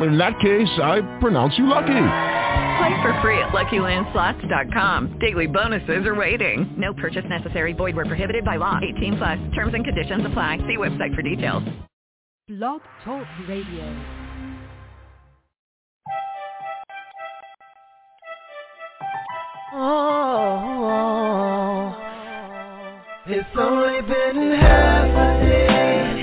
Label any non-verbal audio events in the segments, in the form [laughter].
In that case, I pronounce you lucky. Play for free at LuckyLandSlots.com. Daily bonuses are waiting. No purchase necessary. Void where prohibited by law. 18 plus. Terms and conditions apply. See website for details. Blog Talk Radio. Oh, it's only been half a day,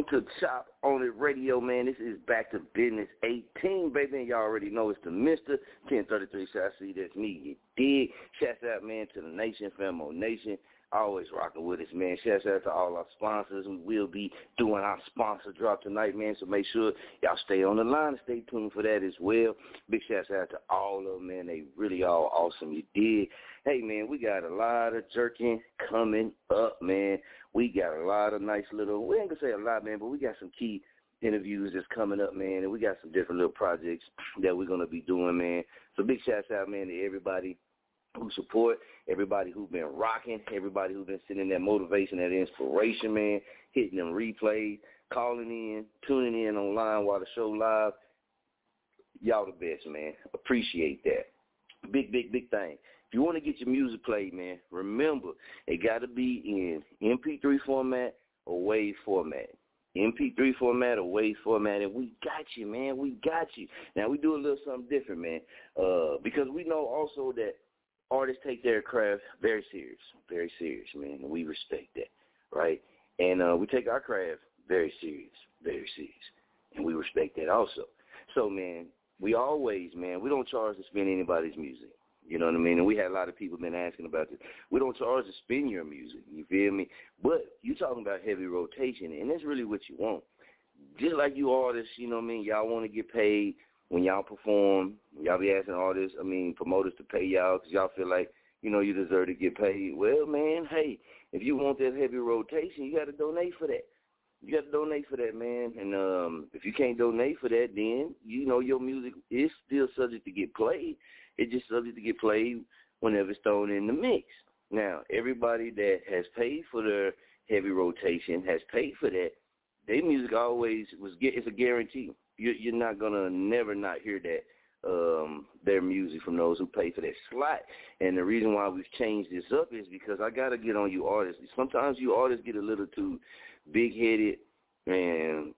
to Chop on it radio, man. This is back to Bizness 18, baby. And y'all already know it's the Mister 1033 Shot See, that's me. You dig? Shouts out, man, to the Nation, Famo Nation. Always rocking with us, man. Shouts out to all our sponsors. We will be doing our sponsor drop tonight, man. So make sure y'all stay on the line and stay tuned for that as well. Big shouts out to all of them, man. They really all awesome. You did. Hey, man, we got a lot of jerking coming up, man we got a lot of nice little, we ain't going to say a lot, man, but we got some key interviews that's coming up, man, and we got some different little projects that we're going to be doing, man. So big shouts out, man, to everybody who support, everybody who's been rocking, everybody who's been sending that motivation, that inspiration, man, hitting them replays, calling in, tuning in online while the show live. Y'all the best, man. Appreciate that. Big, big, big thing. If you want to get your music played, man, remember it got to be in MP3 format or WAV format. MP3 format or WAV format, and we got you, man. We got you. Now we do a little something different, man, uh, because we know also that artists take their craft very serious, very serious, man, we respect that, right? And uh, we take our craft very serious, very serious, and we respect that also. So man, we always, man, we don't charge to spin anybody's music. You know what I mean? And we had a lot of people been asking about this. We don't charge to spin your music. You feel me? But you talking about heavy rotation, and that's really what you want. Just like you artists, you know what I mean? Y'all want to get paid when y'all perform. Y'all be asking artists, I mean, promoters to pay y'all because y'all feel like, you know, you deserve to get paid. Well, man, hey, if you want that heavy rotation, you got to donate for that. You got to donate for that, man. And um, if you can't donate for that, then you know your music is still subject to get played. It's just subject to get played whenever it's thrown in the mix. Now, everybody that has paid for their heavy rotation has paid for that. Their music always was get. It's a guarantee. You're, you're not gonna never not hear that um their music from those who pay for that slot. And the reason why we've changed this up is because I gotta get on you artists. Sometimes you artists get a little too big headed and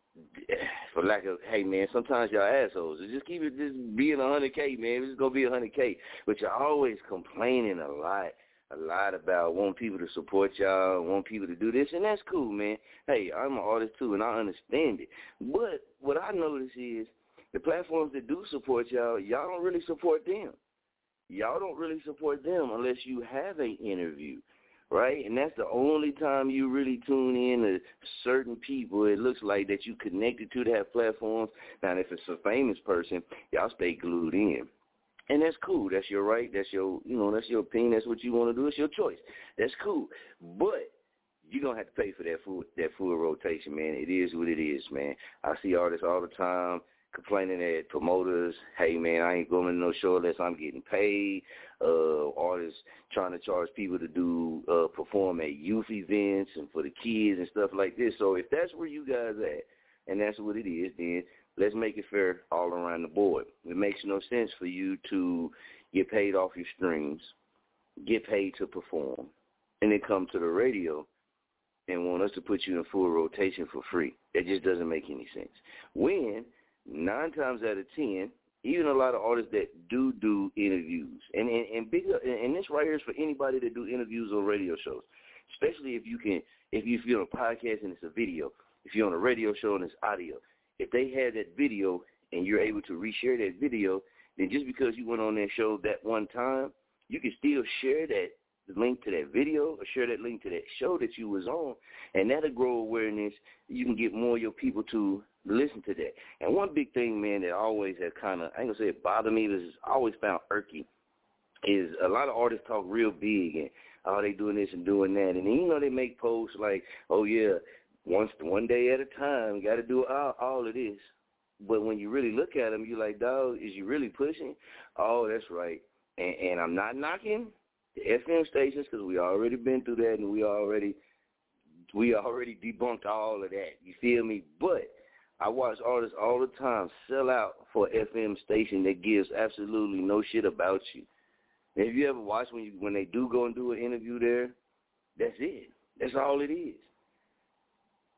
for lack of hey man, sometimes y'all assholes. Just keep it just being a hundred K, man. It's gonna be a hundred K. But you're always complaining a lot, a lot about wanting people to support y'all, want people to do this, and that's cool, man. Hey, I'm an artist too, and I understand it. But what I notice is the platforms that do support y'all, y'all don't really support them. Y'all don't really support them unless you have an interview right? And that's the only time you really tune in to certain people. It looks like that you connected to that platforms. Now, if it's a famous person, y'all stay glued in. And that's cool. That's your right. That's your, you know, that's your opinion. That's what you want to do. It's your choice. That's cool. But you're gonna have to pay for that full that full rotation, man. It is what it is, man. I see artists all the time complaining at promoters, hey man, I ain't going to no show unless I'm getting paid. Uh, artists trying to charge people to do uh, perform at youth events and for the kids and stuff like this. So if that's where you guys at, and that's what it is, then let's make it fair all around the board. It makes no sense for you to get paid off your streams, get paid to perform, and then come to the radio and want us to put you in full rotation for free. It just doesn't make any sense. When nine times out of ten, even a lot of artists that do do interviews, and and, and big, and this right here is for anybody that do interviews on radio shows, especially if you can, if you if you're on a podcast and it's a video, if you're on a radio show and it's audio, if they have that video and you're able to reshare that video, then just because you went on that show that one time, you can still share that link to that video or share that link to that show that you was on, and that'll grow awareness. You can get more of your people to listen to that. And one big thing, man, that always has kind of, I ain't going to say it bothered me, but it's always found irky, is a lot of artists talk real big and, oh, they doing this and doing that. And you know, they make posts like, oh, yeah, once one day at a time, got to do all, all of this. But when you really look at them, you're like, dog, is you really pushing? Oh, that's right. And, and I'm not knocking the FM stations because we already been through that and we already we already debunked all of that. You feel me? But I watch artists all the time sell out for FM station that gives absolutely no shit about you. If you ever watch when you when they do go and do an interview there, that's it. That's all it is.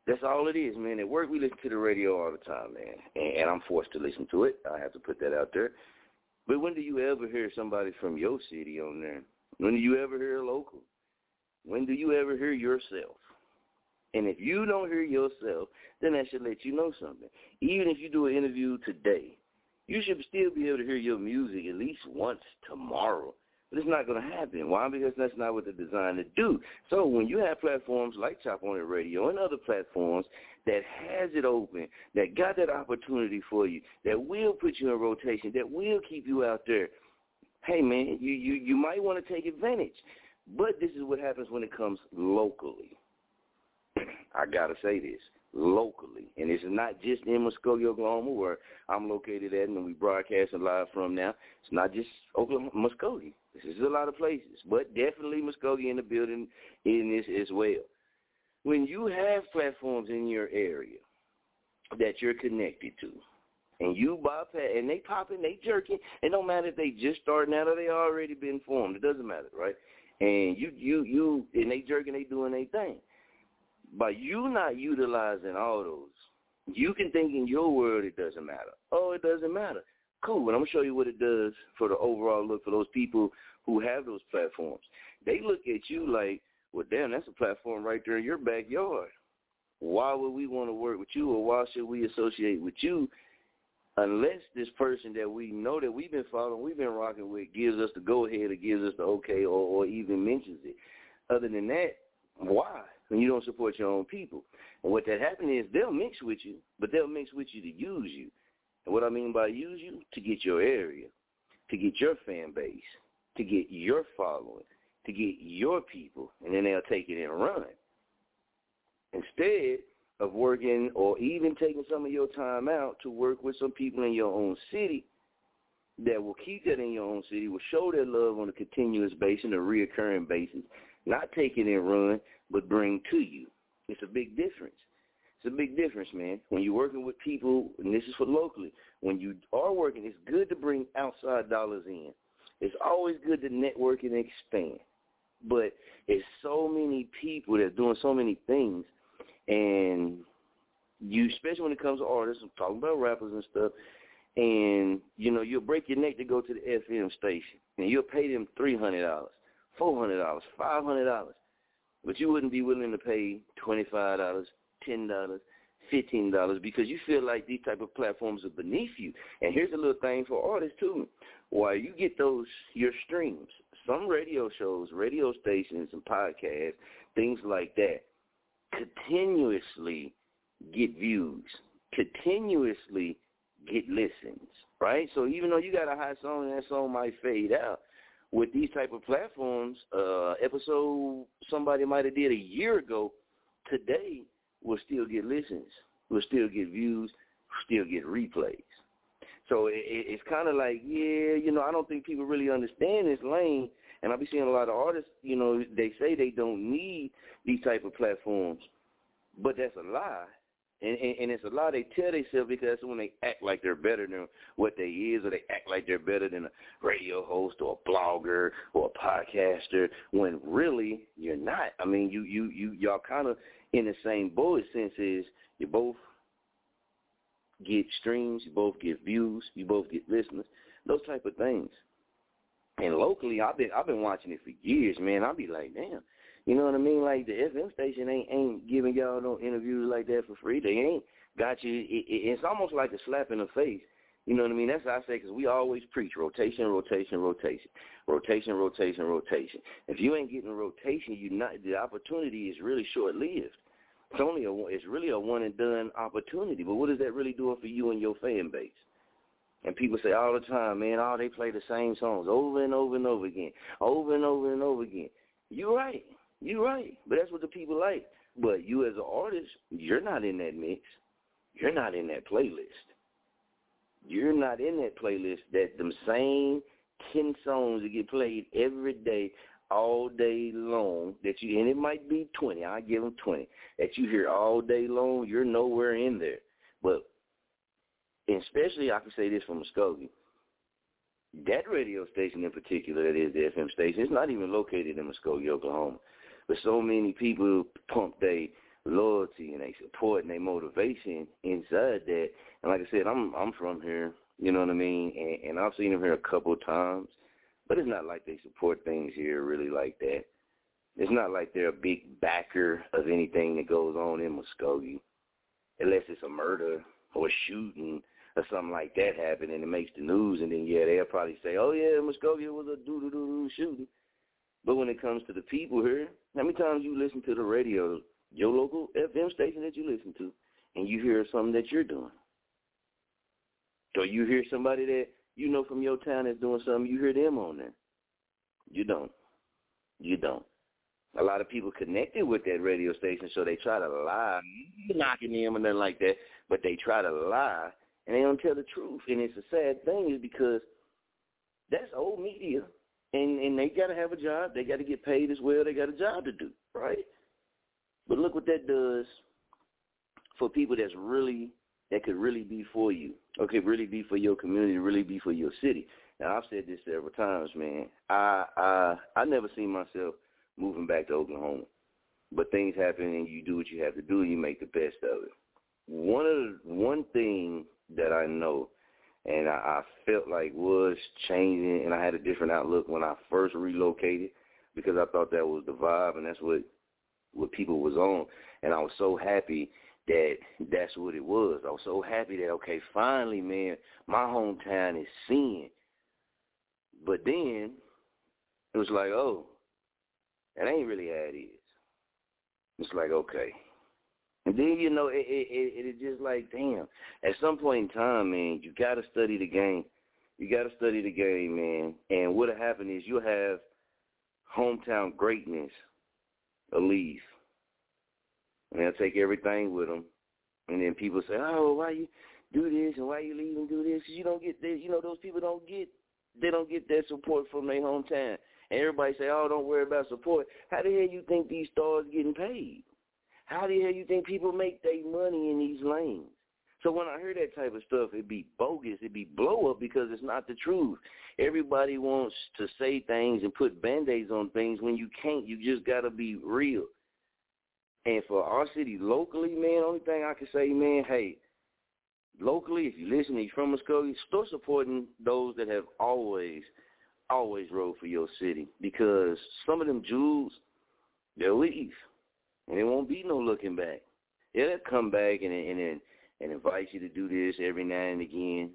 That's all it is, man. At work, we listen to the radio all the time, man, and, and I'm forced to listen to it. I have to put that out there. But when do you ever hear somebody from your city on there? When do you ever hear a local? When do you ever hear yourself? And if you don't hear yourself, then that should let you know something. Even if you do an interview today, you should still be able to hear your music at least once tomorrow. But it's not going to happen. Why? Because that's not what they're designed to do. So when you have platforms like Chop On It Radio and other platforms that has it open, that got that opportunity for you, that will put you in rotation, that will keep you out there, hey man, you you you might want to take advantage. But this is what happens when it comes locally. [clears throat] I gotta say this locally, and it's not just in Muskogee, Oklahoma, where I'm located at, and we broadcasting live from now. It's not just Oklahoma, Muskogee. This is a lot of places, but definitely Muskogee in the building in this as well. When you have platforms in your area that you're connected to, and you bypass, and they popping, they jerking. It don't matter if they just starting out or they already been formed. It doesn't matter, right? And you, you, you, and they jerking, they doing their thing by you not utilizing all those, you can think in your world it doesn't matter. Oh, it doesn't matter. Cool. And I'm to show you what it does for the overall look for those people who have those platforms. They look at you like, well, damn, that's a platform right there in your backyard. Why would we want to work with you or why should we associate with you unless this person that we know that we've been following, we've been rocking with, gives us the go ahead or gives us the okay or, or even mentions it. Other than that, why? When you don't support your own people. And what that happens is they'll mix with you, but they'll mix with you to use you. And what I mean by use you, to get your area, to get your fan base, to get your following, to get your people, and then they'll take it and run. Instead of working or even taking some of your time out to work with some people in your own city that will keep that in your own city, will show their love on a continuous basis, a reoccurring basis, not take it and run, but bring to you. It's a big difference. It's a big difference, man. When you're working with people, and this is for locally, when you are working, it's good to bring outside dollars in. It's always good to network and expand. But it's so many people that's doing so many things, and you, especially when it comes to artists, I'm talking about rappers and stuff, and you know you'll break your neck to go to the FM station, and you'll pay them three hundred dollars, four hundred dollars, five hundred dollars, but you wouldn't be willing to pay twenty five dollars, ten dollars, fifteen dollars because you feel like these type of platforms are beneath you. And here's a little thing for artists too. While you get those your streams, some radio shows, radio stations and podcasts, things like that, continuously get views, continuously get listens, right? So even though you got a hot song that song might fade out, with these type of platforms, uh, episode somebody might have did a year ago, today will still get listens, will still get views, still get replays. So it, it, it's kind of like, yeah, you know, I don't think people really understand this lane. And I'll be seeing a lot of artists, you know, they say they don't need these type of platforms, but that's a lie. And, and, and it's a lot they tell themselves because when they act like they're better than what they is, or they act like they're better than a radio host or a blogger or a podcaster, when really you're not. I mean, you you you y'all kind of in the same boat. Sense is you both get streams, you both get views, you both get listeners, those type of things. And locally, I've been I've been watching it for years, man. I'll be like, damn, you know what I mean? Like the FM station ain't ain't giving y'all no interviews like that for free. They ain't got you. It, it, it's almost like a slap in the face. You know what I mean? That's what I say because we always preach rotation, rotation, rotation, rotation, rotation, rotation. If you ain't getting rotation, you not the opportunity is really short lived. It's only a it's really a one and done opportunity. But what is that really doing for you and your fan base? And people say all the time, man, oh, they play the same songs over and over and over again, over and over and over again. You're right. You're right. But that's what the people like. But you as an artist, you're not in that mix. You're not in that playlist. You're not in that playlist that them same ten songs that get played every day, all day long. That you and it might be twenty. I give them twenty that you hear all day long. You're nowhere in there. But especially, I can say this from Muskogee. That radio station in particular, that is the FM station, it's not even located in Muskogee, Oklahoma. But so many people pump their loyalty and they support and their motivation inside that. And like I said, I'm I'm from here, you know what I mean, and, and I've seen them here a couple of times, but it's not like they support things here really like that. It's not like they're a big backer of anything that goes on in Muskogee, unless it's a murder or a shooting or something like that happen and it makes the news, and then yeah, they'll probably say, oh yeah, Muskogee was a doo doo doo shooting. But when it comes to the people here, how many times you listen to the radio, your local FM station that you listen to, and you hear something that you're doing? Or you hear somebody that you know from your town that's doing something, you hear them on there. You don't. You don't. A lot of people connected with that radio station, so they try to lie, knocking them or nothing like that, but they try to lie, and they don't tell the truth. And it's a sad thing is because that's old media and and they got to have a job. They got to get paid as well. They got a job to do, right? But look what that does for people that's really that could really be for you. Okay, really be for your community, really be for your city. Now I've said this several times, man. I I I never seen myself moving back to Oklahoma, but things happen and you do what you have to do. and You make the best of it. One of the, one thing that I know and I, I felt like was changing, and I had a different outlook when I first relocated because I thought that was the vibe, and that's what what people was on, and I was so happy that that's what it was. I was so happy that okay, finally, man, my hometown is seeing. But then it was like, oh, that ain't really how it is. It's like okay, and then you know it it it, it just like damn. At some point in time, man, you got to study the game. You got to study the game, man. And what'll happen is you'll have hometown greatness leave and they'll take everything with them. And then people say, "Oh, why you do this and why you leave and do this?" Because you don't get this. You know, those people don't get they don't get that support from their hometown. And everybody say, "Oh, don't worry about support." How the hell you think these stars getting paid? How the hell you think people make their money in these lanes? So when I hear that type of stuff, it be bogus, it be blow up because it's not the truth. Everybody wants to say things and put band-aids on things when you can't. You just got to be real. And for our city locally, man, only thing I can say, man, hey, locally, if you listen, you're from Muskogee, start supporting those that have always, always rode for your city because some of them jewels, they'll leave, and there won't be no looking back. They'll come back and and and, and invite you to do this every now and again.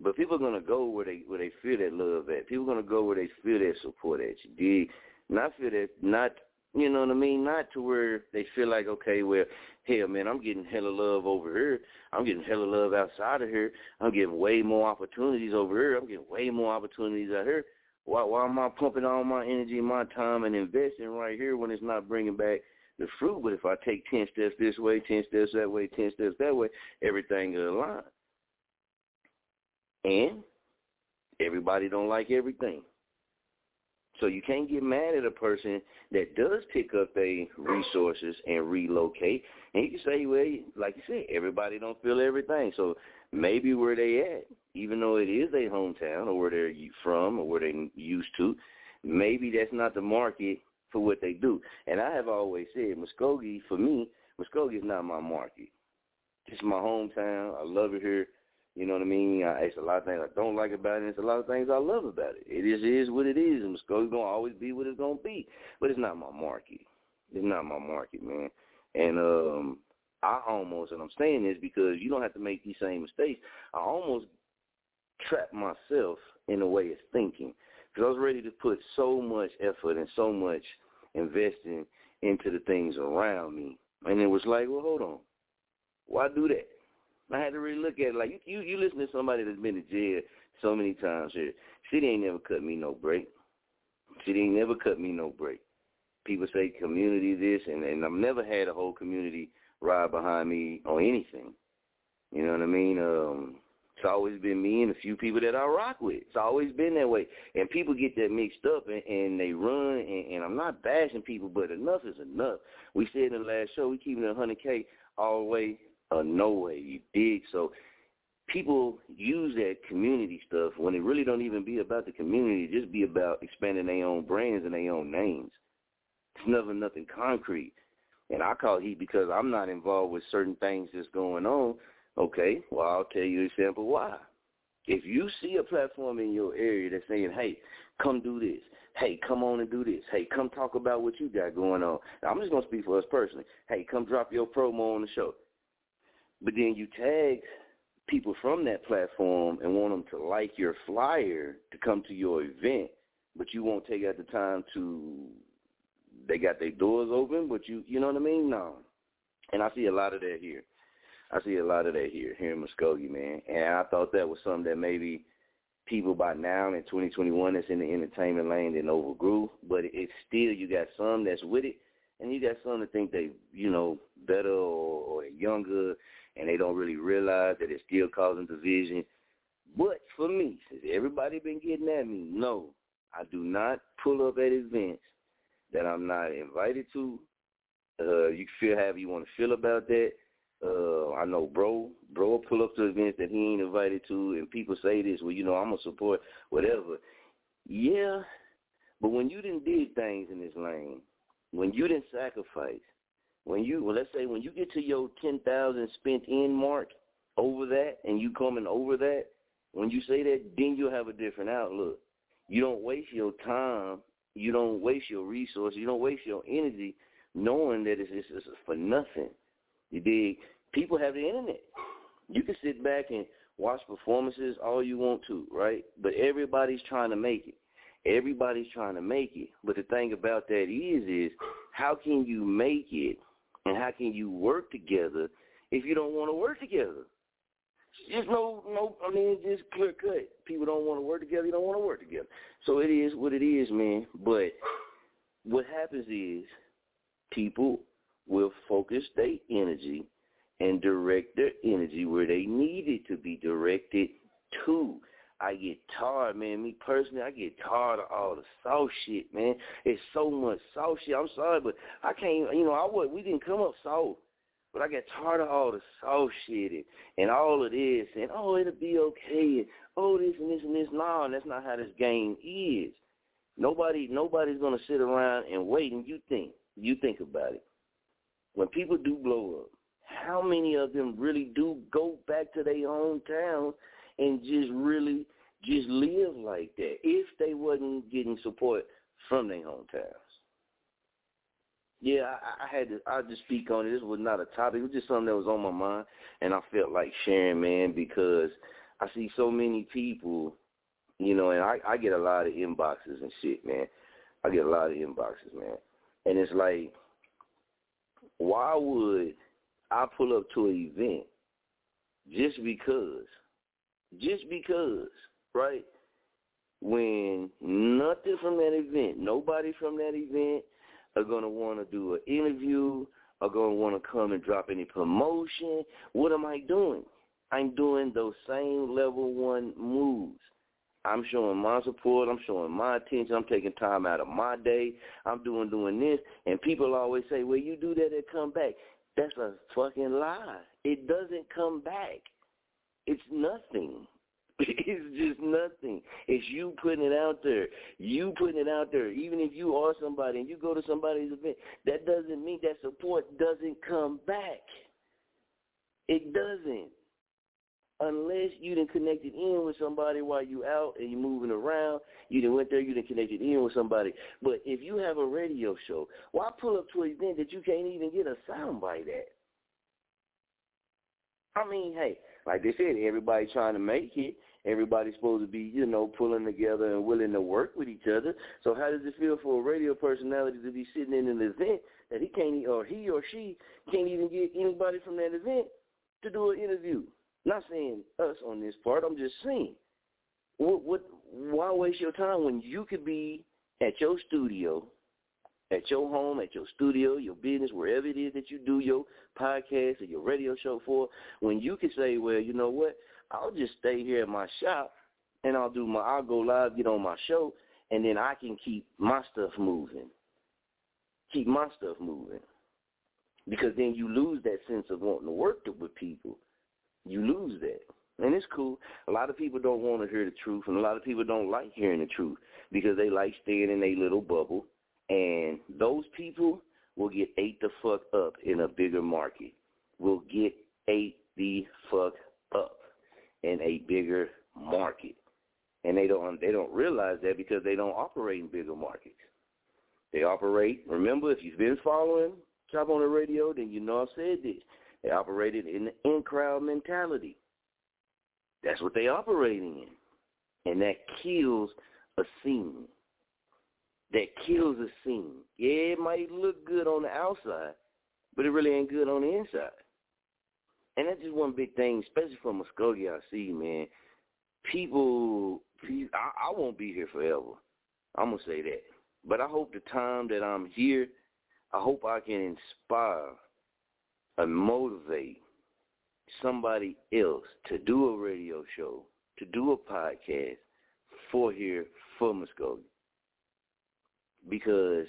But people are gonna go where they where they feel that love at. People are gonna go where they feel that support at. You dig? Not feel that not you know what I mean? Not to where they feel like, okay, well, hell, man, I'm getting hella love over here. I'm getting hella love outside of here. I'm getting way more opportunities over here. I'm getting way more opportunities out here. Why, why am I pumping all my energy, my time, and investing right here when it's not bringing back the fruit? But if I take 10 steps this way, 10 steps that way, 10 steps that way, everything will align. And everybody don't like everything. So you can't get mad at a person that does pick up their resources and relocate. And you can say, well, like you said, everybody don't feel everything. So maybe where they at, even though it is their hometown or where they're from or where they're used to, maybe that's not the market for what they do. And I have always said, Muskogee, for me, Muskogee is not my market. It's my hometown. I love it here. You know what I mean? I, it's a lot of things I don't like about it, it's a lot of things I love about it. It is, what it is, and Muskogee's to always be what it's to be. But it's not my market. It's not my market, man. And um, I almost, and I'm saying this because you don't have to make these same mistakes, I almost trapped myself in a way of thinking because I was ready to put so much effort and so much investing into the things around me. And it was like, well, hold on. Why do that? I had to really look at it like you you, you listen to somebody that's been to jail so many times here. City ain't never cut me no break. City ain't never cut me no break. People say community this and, and I've never had a whole community ride behind me on anything. You know what I mean? Um it's always been me and a few people that I rock with. It's always been that way. And people get that mixed up and, and they run and, and I'm not bashing people, but enough is enough. We said in the last show we keeping it 100K all the way uh, no way. You dig? So people use that community stuff when it really don't even be about the community. Just be about expanding their own brands and their own names. It's never nothing concrete. And I call heat because I'm not involved with certain things that's going on. Okay, well I'll tell you an example why. If you see a platform in your area that's saying, "Hey, come do this," "Hey, come on and do this," "Hey, come talk about what you got going on," I'm just gonna speak for us personally. "Hey, come drop your promo on the show." But then you tag people from that platform and want them to like your flyer to come to your event, but you won't take out the time to they got their doors open, but you you know what I mean? No. And I see a lot of that here. I see a lot of that here, here in Muskogee, man. And I thought that was something that maybe people by now in 2021 that's in the entertainment lane and overgrew, but it's still you got some that's with it, and you got some that think they, you know, better or, or younger and they don't really realize that it's still causing division. But for me, since everybody been getting at me, no, I do not pull up at events that I'm not invited to. Uh, you feel however you want to feel about that. Uh, I know bro, bro will pull up to events that he ain't invited to, and people say this, well, you know, I'm gonna support whatever. Yeah, but when you didn't did things in this lane, when you didn't sacrifice, when you well let's say when you get to your ten thousand spent in mark over that and you coming over that, when you say that, then you'll have a different outlook. You don't waste your time, you don't waste your resources, you don't waste your energy knowing that it's, it's, it's for nothing. You dig? People have the internet. You can sit back and watch performances all you want to, right? But everybody's trying to make it. Everybody's trying to make it. But the thing about that is, is how can you make it and how can you work together if you don't want to work together? Just no, no. I mean, just clear cut. People don't want to work together. You don't want to work together. So it is what it is, man. But what happens is people will focus their energy and direct their energy where they need it to be directed to. I get tired, man. Me personally, I get tired of all the soft shit, man. It's so much soft shit. I'm sorry, but I can't. You know, I would. We didn't come up soft, but I get tired of all the soft shit and, and all of this and oh, it'll be okay and oh, this and this and this. No, that's not how this game is. Nobody, nobody's gonna sit around and wait. And you think, you think about it. When people do blow up, how many of them really do go back to their hometown and just really just live like that if they wasn't getting support from their hometowns? Yeah, I, I had to. I just speak on it. This was not a topic. It was just something that was on my mind, and I felt like sharing, man, because I see so many people, you know, and I, I get a lot of inboxes and shit, man. I get a lot of inboxes, man, and it's like, why would I pull up to an event just because, just because, right? When nothing from that event, nobody from that event are going to want to do an interview, are going to want to come and drop any promotion. What am I doing? I'm doing those same level one moves. I'm showing my support. I'm showing my attention. I'm taking time out of my day. I'm doing doing this. And people always say, well, you do that and come back. That's a fucking lie. It doesn't come back. It's nothing. [laughs] It's just nothing. It's you putting it out there. You putting it out there. Even if you are somebody and you go to somebody's event, that doesn't mean that support doesn't come back. It doesn't. Unless you done connected in with somebody while you out and you moving around, you didn't went there, you done connected in with somebody. But if you have a radio show, why pull up to an event that you can't even get a sound bite at? I mean, hey, like they said, everybody trying to make it. Everybody's supposed to be, you know, pulling together and willing to work with each other. So how does it feel for a radio personality to be sitting in an event that he can't, or he or she can't even get anybody from that event to do an interview? Not saying us on this part. I'm just saying, what, what, why waste your time when you could be at your studio at your home, at your studio, your business, wherever it is that you do your podcast or your radio show for, when you can say, well, you know what, I'll just stay here at my shop and I'll do my, I'll go live, get on my show, and then I can keep my stuff moving. Keep my stuff moving. Because then you lose that sense of wanting to work with people. You lose that. And it's cool. A lot of people don't want to hear the truth, and a lot of people don't like hearing the truth because they like staying in a little bubble and those people will get ate the fuck up in a bigger market. Will get ate the fuck up in a bigger market. And they don't they don't realize that because they don't operate in bigger markets. They operate remember if you've been following Chop on the radio, then you know I've said this. They operated in the in crowd mentality. That's what they operating in. And that kills a scene that kills a scene. Yeah, it might look good on the outside, but it really ain't good on the inside. And that's just one big thing, especially for Muskogee I see, man. People, I, I won't be here forever. I'm going to say that. But I hope the time that I'm here, I hope I can inspire and motivate somebody else to do a radio show, to do a podcast for here for Muskogee because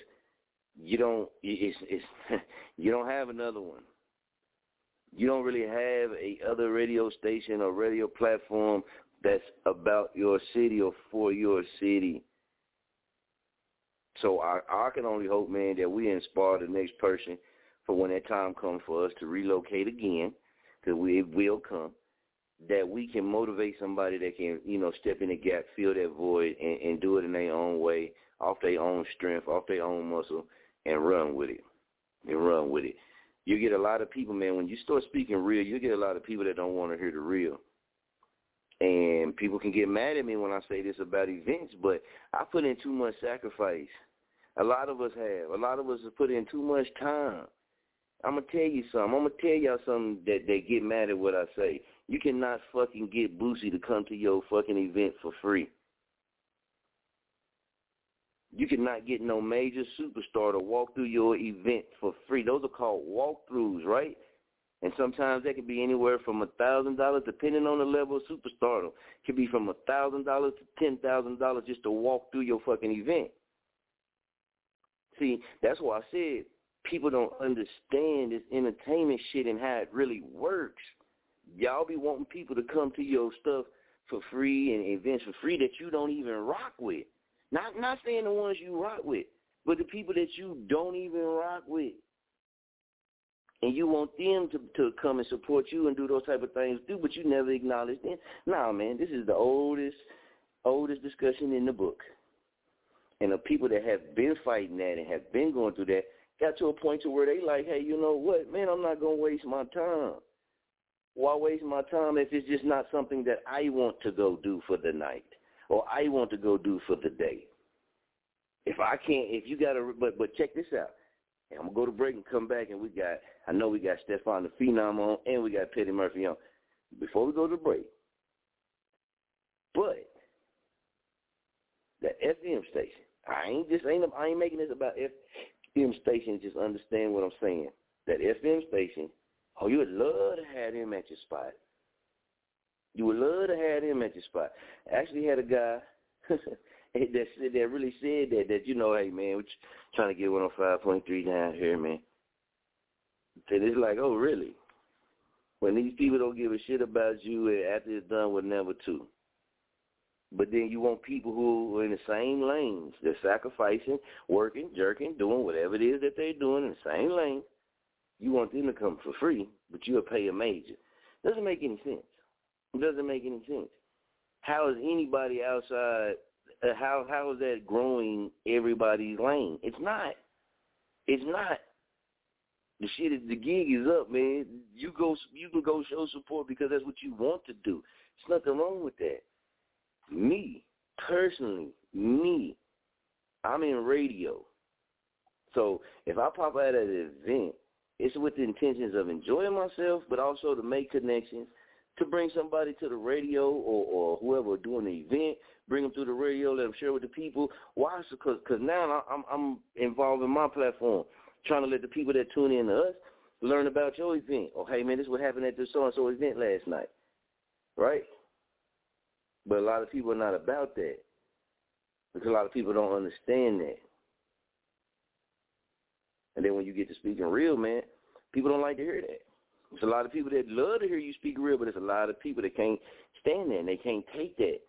you don't it's it's [laughs] you don't have another one. You don't really have a other radio station or radio platform that's about your city or for your city. So I I can only hope, man, that we inspire the next person for when that time comes for us to relocate again, because it will come. That we can motivate somebody that can, you know, step in the gap, fill that void, and, and do it in their own way off their own strength, off their own muscle, and run with it. And run with it. you get a lot of people, man. When you start speaking real, you get a lot of people that don't want to hear the real. And people can get mad at me when I say this about events, but I put in too much sacrifice. A lot of us have. A lot of us have put in too much time. I'm gonna tell you something. I'm gonna tell y'all something that they get mad at what I say. You cannot fucking get Boosie to come to your fucking event for free. You cannot get no major superstar to walk through your event for free. Those are called walkthroughs, right? And sometimes that can be anywhere from a thousand dollars, depending on the level of superstardom. It could be from a thousand dollars to ten thousand dollars just to walk through your fucking event. See, that's why I said people don't understand this entertainment shit and how it really works. Y'all be wanting people to come to your stuff for free and events for free that you don't even rock with. Not not saying the ones you rock with, but the people that you don't even rock with. And you want them to to come and support you and do those type of things too, but you never acknowledge them. Nah, man, this is the oldest oldest discussion in the book. And the people that have been fighting that and have been going through that got to a point to where they like, hey, you know what, man, I'm not gonna waste my time. Why waste my time if it's just not something that I want to go do for the night or I want to go do for the day? If I can't, if you got to, but but check this out. I'm gonna go to break and come back, and we got, I know we got Stefan the Phenom on, and we got Petty Murphy on. Before we go to break, but that FM station, I ain't just ain't I ain't making this about FM station. Just understand what I'm saying. That FM station Oh, you would love to have him at your spot. You would love to have him at your spot. I actually had a guy [laughs] that said, that really said that that you know, hey man, we're trying to get one on five point three down here, man. And it's like, oh really? When these people don't give a shit about you eh, after it's done with number two. But then you want people who are in the same lanes. They're sacrificing, working, jerking, doing whatever it is that they're doing in the same lane you want them to come for free, but you'll pay a major. Doesn't make any sense. It doesn't make any sense. How is anybody outside? Uh, how how is that growing everybody's lane? It's not. It's not. The shit is the gig is up, man. You go, you can go show support because that's what you want to do. There's nothing wrong with that. Me personally, me, I'm in radio. So if I pop out at an event it's with the intentions of enjoying myself, but also to make connections, to bring somebody to the radio or, or whoever doing the event, bring them through the radio, let them share with the people. Why? Because cause now I'm, I'm involved in my platform, trying to let the people that tune in to us learn about your event. Oh, hey, man, this is what happened at this so-and-so event last night, right? But a lot of people are not about that because a lot of people don't understand that. And then when you get to speaking real, man, people don't like to hear that. There's a lot of people that love to hear you speak real, but there's a lot of people that can't stand that and they can't take that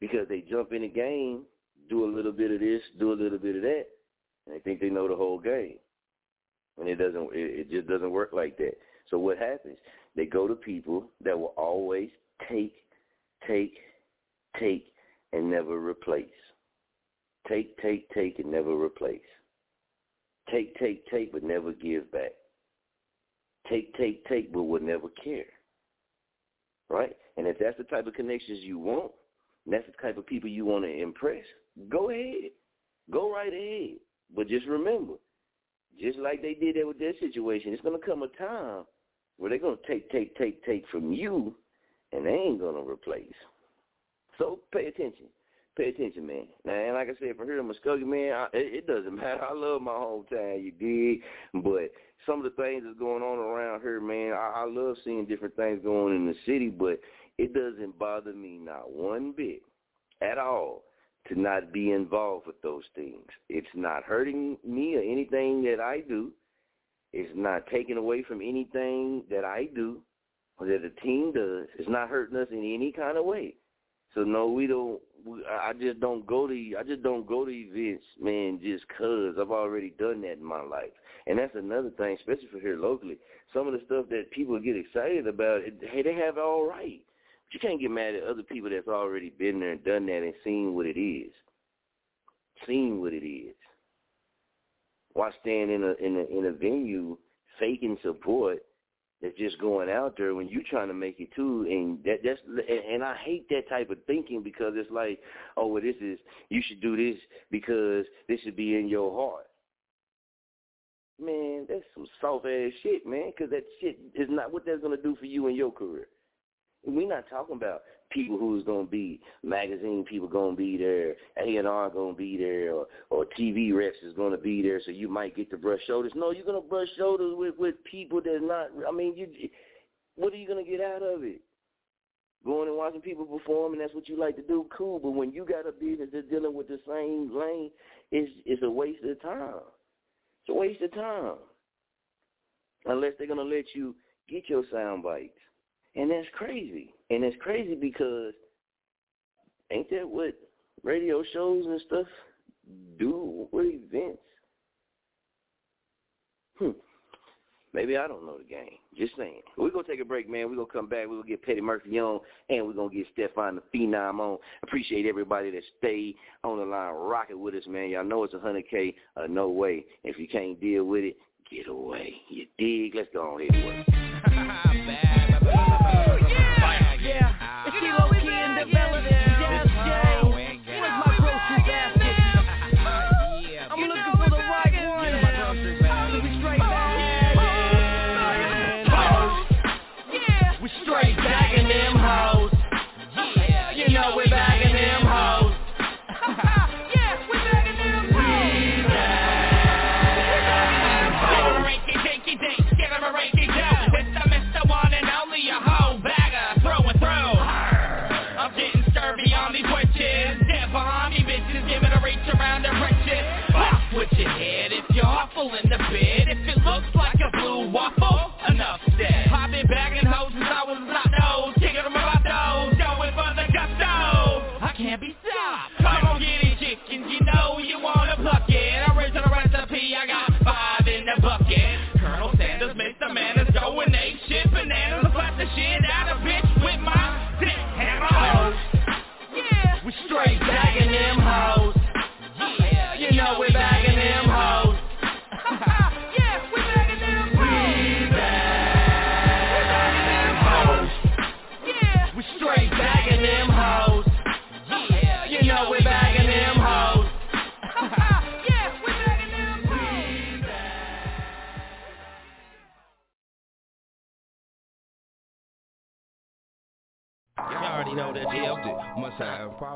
because they jump in the game, do a little bit of this, do a little bit of that, and they think they know the whole game. And it doesn't it, it just doesn't work like that. So what happens? They go to people that will always take, take, take, and never replace. Take, take, take, and never replace. Take, take, take, but never give back. Take, take, take, but will never care. Right? And if that's the type of connections you want, and that's the type of people you want to impress, go ahead. Go right ahead. But just remember, just like they did that with their situation, it's going to come a time where they're going to take, take, take, take from you, and they ain't going to replace. So pay attention pay attention, man. And like I said, for here in Muskogee, man, I, it, it doesn't [laughs] matter. I love my hometown, you dig? But some of the things that's going on around here, man, I, I love seeing different things going in the city, but it doesn't bother me not one bit at all to not be involved with those things. It's not hurting me or anything that I do. It's not taking away from anything that I do or that the team does. It's not hurting us in any kind of way. So no, we don't. We, I just don't go to. I just don't go to events, man, just cause I've already done that in my life. And that's another thing, especially for here locally. Some of the stuff that people get excited about, it, hey, they have it all right. But you can't get mad at other people that's already been there and done that and seen what it is. Seen what it is. Why stand in a in a in a venue faking support that's just going out there when you're trying to make it too and that that's and I hate that type of thinking because it's like oh well this is you should do this because this should be in your heart. Man that's some soft ass shit man because that shit is not what that's gonna do for you in your career we're not talking about people who's gonna be magazine people gonna be there, A and R gonna be there, or or TV reps is gonna be there, so you might get to brush shoulders. No, you're gonna brush shoulders with with people that's not. I mean, you. What are you gonna get out of it? Going and watching people perform, and that's what you like to do. Cool, but when you got a business that's dealing with the same lane, it's it's a waste of time. It's a waste of time. Unless they're gonna let you get your sound bites. And that's crazy. And it's crazy because ain't that what radio shows and stuff do with events? Hmm. Maybe I don't know the game. Just saying. We're going to take a break, man. We're going to come back. We're going to get Petty Murphy on, and we're going to get Stefan the Phenom on. Appreciate everybody that stayed on the line, rocking with us, man. Y'all know it's 100K. Uh, no way. If you can't deal with it, get away. You dig? Let's go on here [laughs]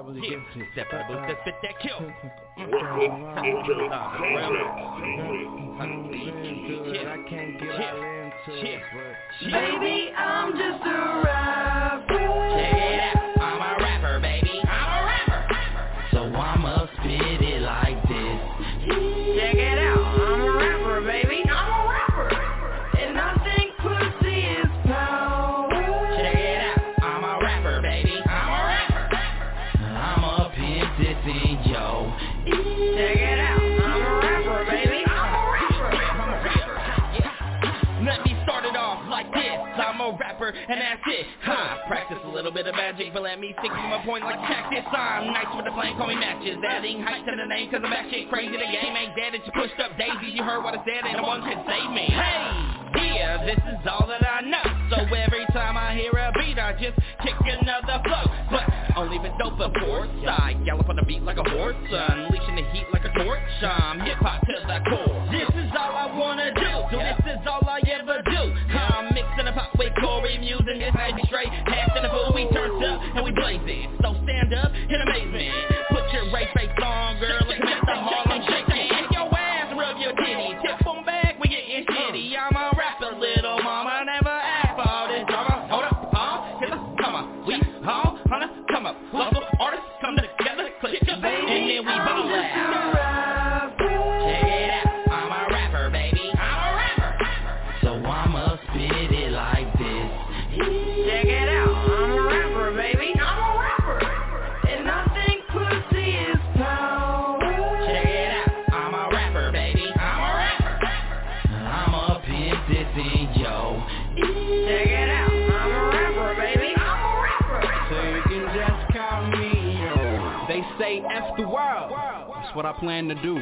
probably yeah. gets it. Step out of the that kill. Baby, I'm just a ride. little bit of magic, but let me stick to my point like a cactus. I'm nice with the flame, call me matches. Adding height to the name, cause I'm actually crazy. The game ain't dead, it's pushed up daisies. You heard what I said, and no one can save me. Hey, yeah, this is all that I know. So every time I hear a beat, I just kick another flow. But only with dope, of course. I gallop on the beat like a horse, unleashing the heat like a torch. I'm hip-hop to the core. This is all I wanna do. do stand up. Hit I plan to do.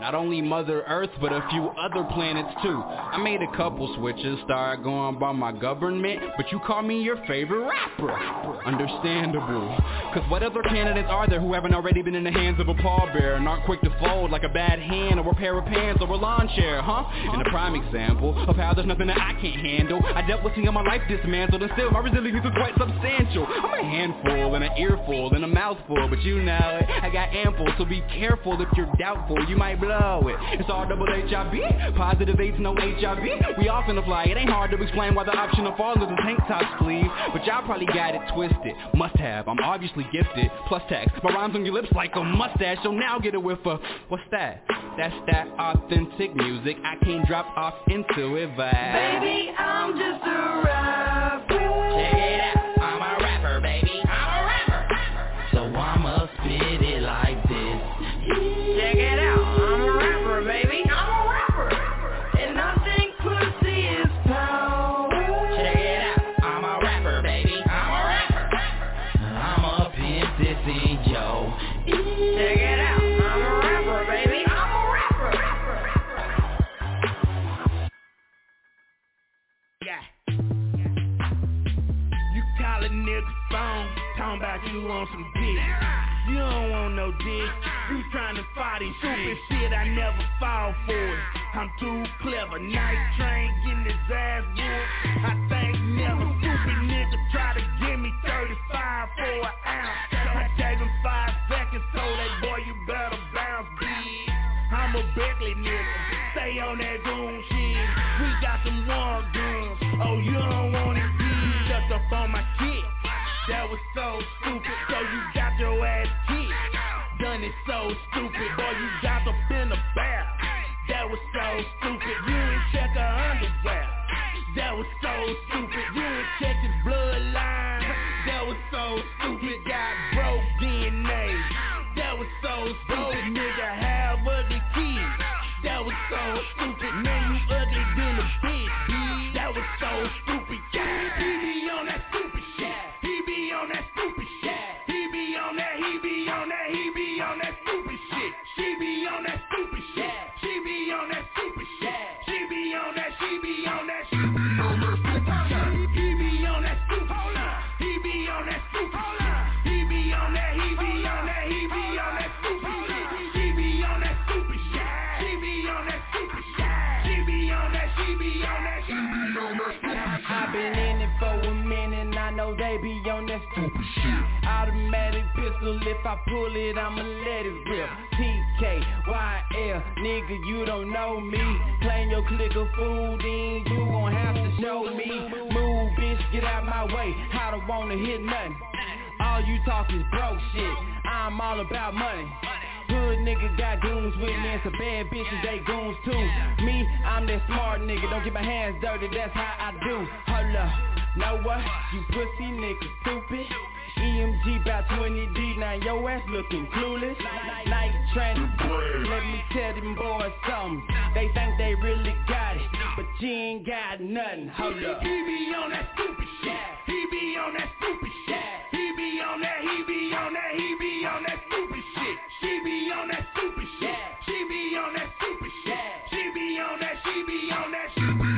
Not only Mother Earth, but a few other planets too. I made a couple switches, started going by my government, but you call me your favorite rapper. Understandable. Cause what other candidates are there who haven't already been in the hands of a pallbearer and aren't quick to fold like a bad hand or a pair of pants or a lawn chair, huh? And a prime example of how there's nothing that I can't handle. I dealt with seeing my life dismantled and still my resilience is quite substantial. I'm a handful and an earful and a mouthful, but you know it. I got ample, so be careful if you're doubtful. You might blow it. It's all double HIV, positive AIDS, no HIV. We off in the fly. It ain't hard to explain why the option of falling a tank top sleeve, but y'all probably got it twisted. Must have. I'm obviously gifted. Plus tax. My rhymes on your lips like a mustache. So now get it with a what's that? That's that authentic music. I can't drop off into it vibe. Baby, I'm just a rapper. Tryna stupid shit. I never fall for it. I'm too clever. Night train getting his ass whooped. I think never. Stupid nigga try to give me 35 for an ounce. I gave him five seconds, told that boy you better bounce, bitch. I'm a Beckley nigga. Stay on that goon shit. We got some war guns. Oh, you don't want it, bitch. Shut up on my kid. That was so stupid. So you got your ass. Done it so stupid. Boy, you got up in the bath. That was so stupid. You ain't check her underwear. That was so stupid. You ain't check his bloodline. That was so stupid. Got broke DNA. That was so stupid. Been in it for a minute, I know they be on that stupid shit. Automatic pistol, if I pull it, I'ma let it rip. TK, YL, nigga, you don't know me. Playing your click of food, then you gon' have to show me. Move, bitch, get out my way. I don't wanna hit nothing. All you talk is broke shit. I'm all about money. Good nigga got goons with me and some bad bitches, they goons too. Me, I'm that smart nigga, don't get my hands dirty, that's how I do. Hold up, know what? You pussy nigga stupid. EMG about 20 deep, now your ass looking clueless. Night train, let me tell them boys something. They think they really got it, but you ain't got nothing. Hold up. He be on that stupid shit. He be on that stupid shit. On that. He be on that. He be on that stupid shit. She be on that stupid shit. She be on that stupid shit. She be on that. She be on that. She be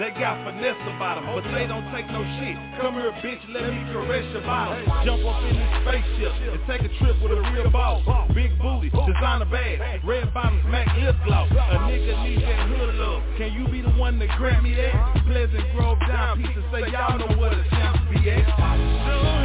they got finesse about them, but they don't take no shit. Come here, bitch, let me caress your bottom. Jump up in this spaceship and take a trip with a real boss. Big booty, designer bag, red bottoms, Mac lip gloss. A nigga needs that hood love. Can you be the one that grant me that? Pleasant Grove down, pieces say y'all know what a champ be at.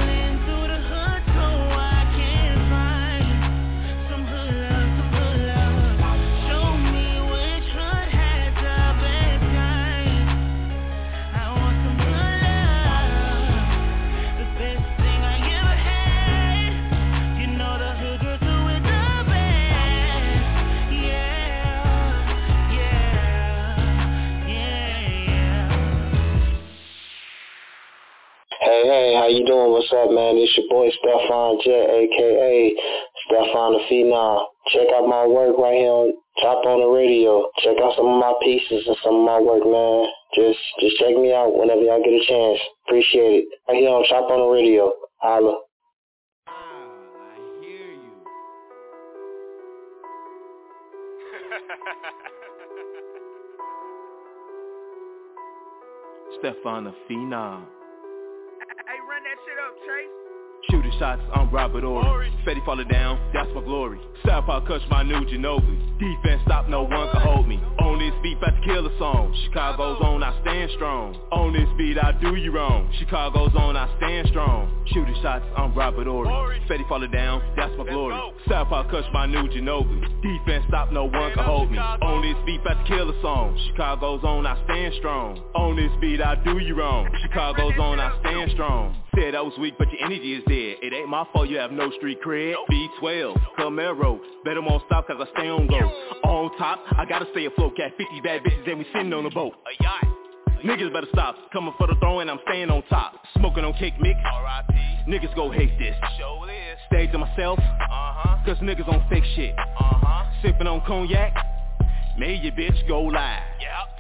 Hey, how you doing? What's up, man? It's your boy Stefan Jet, aka Stefan the Phenom. Check out my work right here on Chop on the Radio. Check out some of my pieces and some of my work, man. Just, just check me out whenever y'all get a chance. Appreciate it. Right here on Chop on the Radio. Holla. I hear you. Stefan the Phenom. Shooting shots, I'm Robert Horry. Fetty falling down, that's my glory. Southpaw Kush, my new Ginobili. Defense stop, no one can hold me. On this beat, about to kill a song. Chicago's on, I stand strong. On this beat, I do you wrong. Chicago's on, I stand strong. Shooting shots, I'm Robert Horry. Fetty falling down, that's my glory. Southpaw Kush, my new Ginobili. Defense stop, no one can hold me. On this beat, about to kill a song. Chicago's on, I stand strong. On this beat, I do you wrong. Chicago's on, I stand strong. Said I was weak, but your energy is dead. It ain't my fault you have no street cred. B12, Camaro, better won't stop cause I stay on go. On top, I gotta stay afloat. Got 50 bad bitches and we sitting on the boat. A yacht. Niggas better stop, coming for the throne and I'm staying on top. Smoking on cake mix. Niggas go hate this. Stay to myself, uh-huh. cause niggas on fake shit. Uh-huh. Sipping on cognac, made your bitch go live.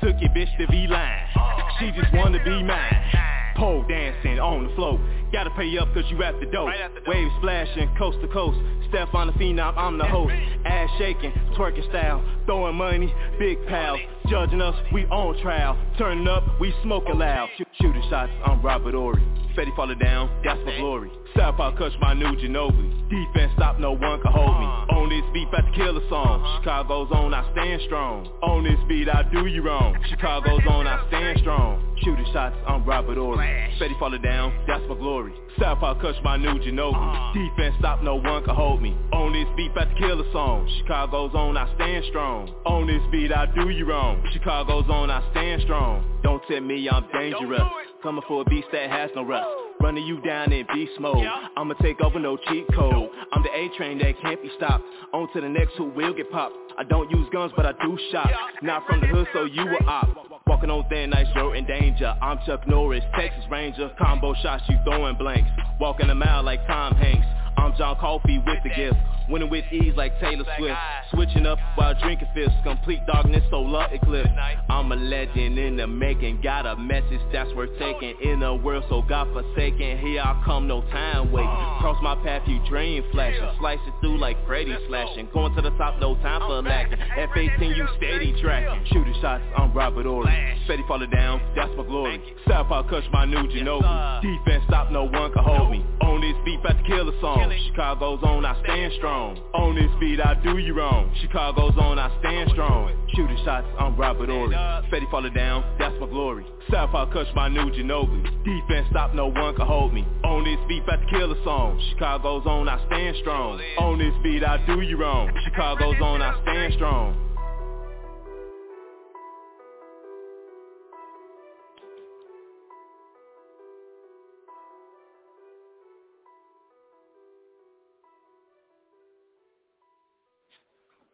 Took your bitch to V-Line. She just wanna be mine. Pole dancing on the floor. Gotta pay up cause you at the dope. Waves splashing coast to coast. Step on the phenom, I'm the host. Ass shaking, twerking style. Throwing money, big pals. Judging us, we on trial. Turning up, we smoking loud. Shoot, shooting shots, I'm Robert Horry. Fetty falling down, that's my glory. Southpaw Kush, my new Ginobili. Defense stop, no one can hold me. On this beat, about to kill a song. Chicago's on, I stand strong. On this beat, I do you wrong. Chicago's on, I stand strong. Shooting shots, I'm Robert Horry. Fetty falling down, that's my glory. Southpaw Kush, my new Ginobili. Defense stop, no one can hold me. On this beat, about to kill a song. Chicago's on, I stand strong. On this beat, I do you wrong. Chicago's on, I stand strong. Don't tell me I'm dangerous. Coming for a beast that has no rust. Running you down in beast mode. I'ma take over no cheat code. I'm the A train that can't be stopped. On to the next who will get popped. I don't use guns, but I do shot. Not from the hood, so you a op. Walking on thin ice, you're in danger. I'm Chuck Norris, Texas Ranger. Combo shots, you throwing blanks. Walking a mile like Tom Hanks. I'm John Coffey with the gift. Winning with ease like Taylor Swift. Switching up while drinking fists. Complete darkness, solar eclipse. I'm a legend in the making. Got a message that's worth taking. In a world so God-forsaken. Here I come, no time waiting. Cross my path, you dream flashing. Slice it through like Freddy slashing. Going to the top, no time for lacking. F-18, you steady tracking. Shooting shots, I'm Robert Horry. Steady falling down, that's my glory. Southpaw Kush, my new Ginobili. Defense stop, no one can hold me. On this beat, about to kill a song. Chicago's on, I stand strong. On this beat, I do you wrong. Chicago's on, I stand strong. Shooting shots, I'm Robert Horry. Steady falling down, that's my glory. Southpaw Kush, my new Ginobili. Defense stop, no one can hold me. On this beat, about to kill a song. Chicago's on, I stand strong. On this beat, I do you wrong. Chicago's on, I stand strong.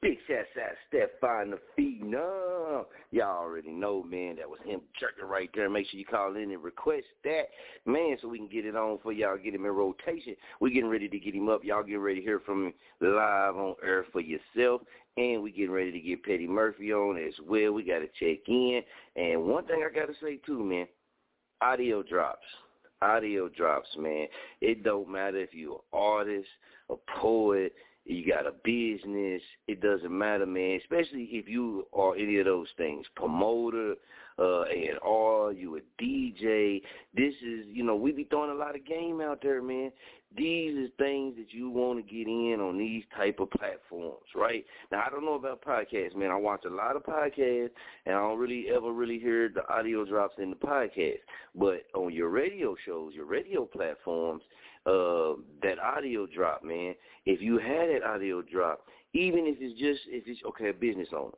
Big shout out Stefan the Phenom. Y'all already know, man, that was him jerking right there. Make sure you call in and request that, man, so we can get it on for y'all, get him in rotation. we getting ready to get him up. Y'all getting ready to hear from him live on air for yourself. And we getting ready to get Petty Murphy on as well. We got to check in. And one thing I got to say, too, man, audio drops. Audio drops, man. It don't matter if you're an artist, a poet, you got a business, it doesn't matter, man. Especially if you are any of those things, promoter, uh, and all you a DJ. This is, you know, we be throwing a lot of game out there, man. These is things that you want to get in on these type of platforms, right? Now, I don't know about podcasts, man. I watch a lot of podcasts, and I don't really ever really hear the audio drops in the podcast. But on your radio shows, your radio platforms, uh, that audio drop, man, if you had that audio drop, even if it's just, if it's, okay, a business owner,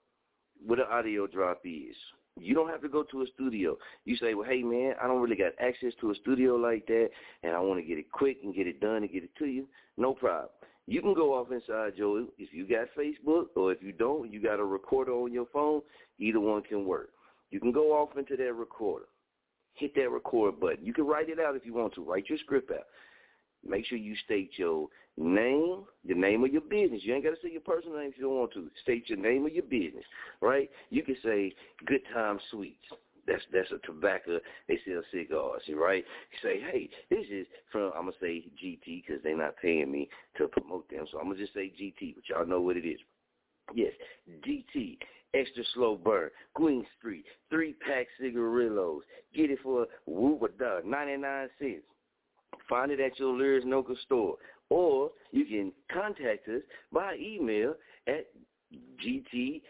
what an audio drop is, you don't have to go to a studio. You say, well, hey, man, I don't really got access to a studio like that, and I want to get it quick and get it done and get it to you. No problem. You can go off inside Joe. If you got Facebook or if you don't, you got a recorder on your phone, either one can work. You can go off into that recorder. Hit that record button. You can write it out if you want to. Write your script out. Make sure you state your name, the name of your business. You ain't got to say your personal name if you don't want to. State your name of your business, right? You can say Good Time Sweets. That's that's a tobacco. They sell cigars, right? You say, hey, this is from. I'm gonna say GT because they're not paying me to promote them, so I'm gonna just say GT. But y'all know what it is. Yes, GT, extra slow burn, Queen Street, three pack cigarillos. Get it for whoop a dog, ninety nine cents. Find it at your Lyrics Noka store. Or you can contact us by email at gt.com,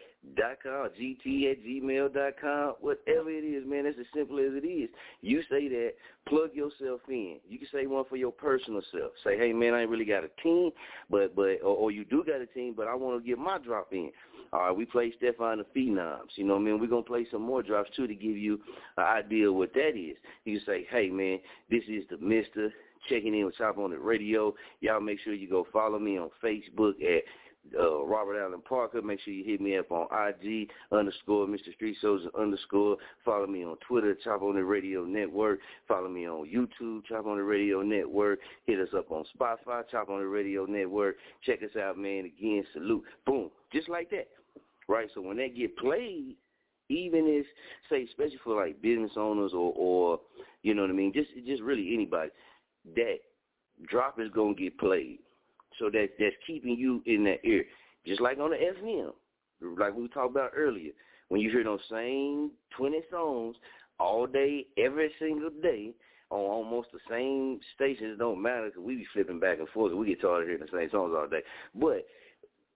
gt at gmail.com, whatever it is, man. It's as simple as it is. You say that, plug yourself in. You can say one for your personal self. Say, hey, man, I ain't really got a team, but but or, or you do got a team, but I want to get my drop in. All right, we play Stefan the Phenoms. You know what I mean? We're going to play some more drops, too, to give you an idea of what that is. You can say, hey, man, this is the Mister checking in with Chop on the Radio. Y'all make sure you go follow me on Facebook at uh, Robert Allen Parker. Make sure you hit me up on IG underscore Mr. Street Soldier underscore. Follow me on Twitter, Chop on the Radio Network. Follow me on YouTube, Chop on the Radio Network. Hit us up on Spotify, Chop on the Radio Network. Check us out, man. Again, salute. Boom. Just like that. Right? So when that get played, even if say especially for like business owners or or you know what I mean, just just really anybody, that drop is gonna get played. So that that's keeping you in that ear. Just like on the FM. Like we talked about earlier. When you hear those same twenty songs all day, every single day, on almost the same stations, it don't matter because we be flipping back and forth. We get tired of hearing the same songs all day. But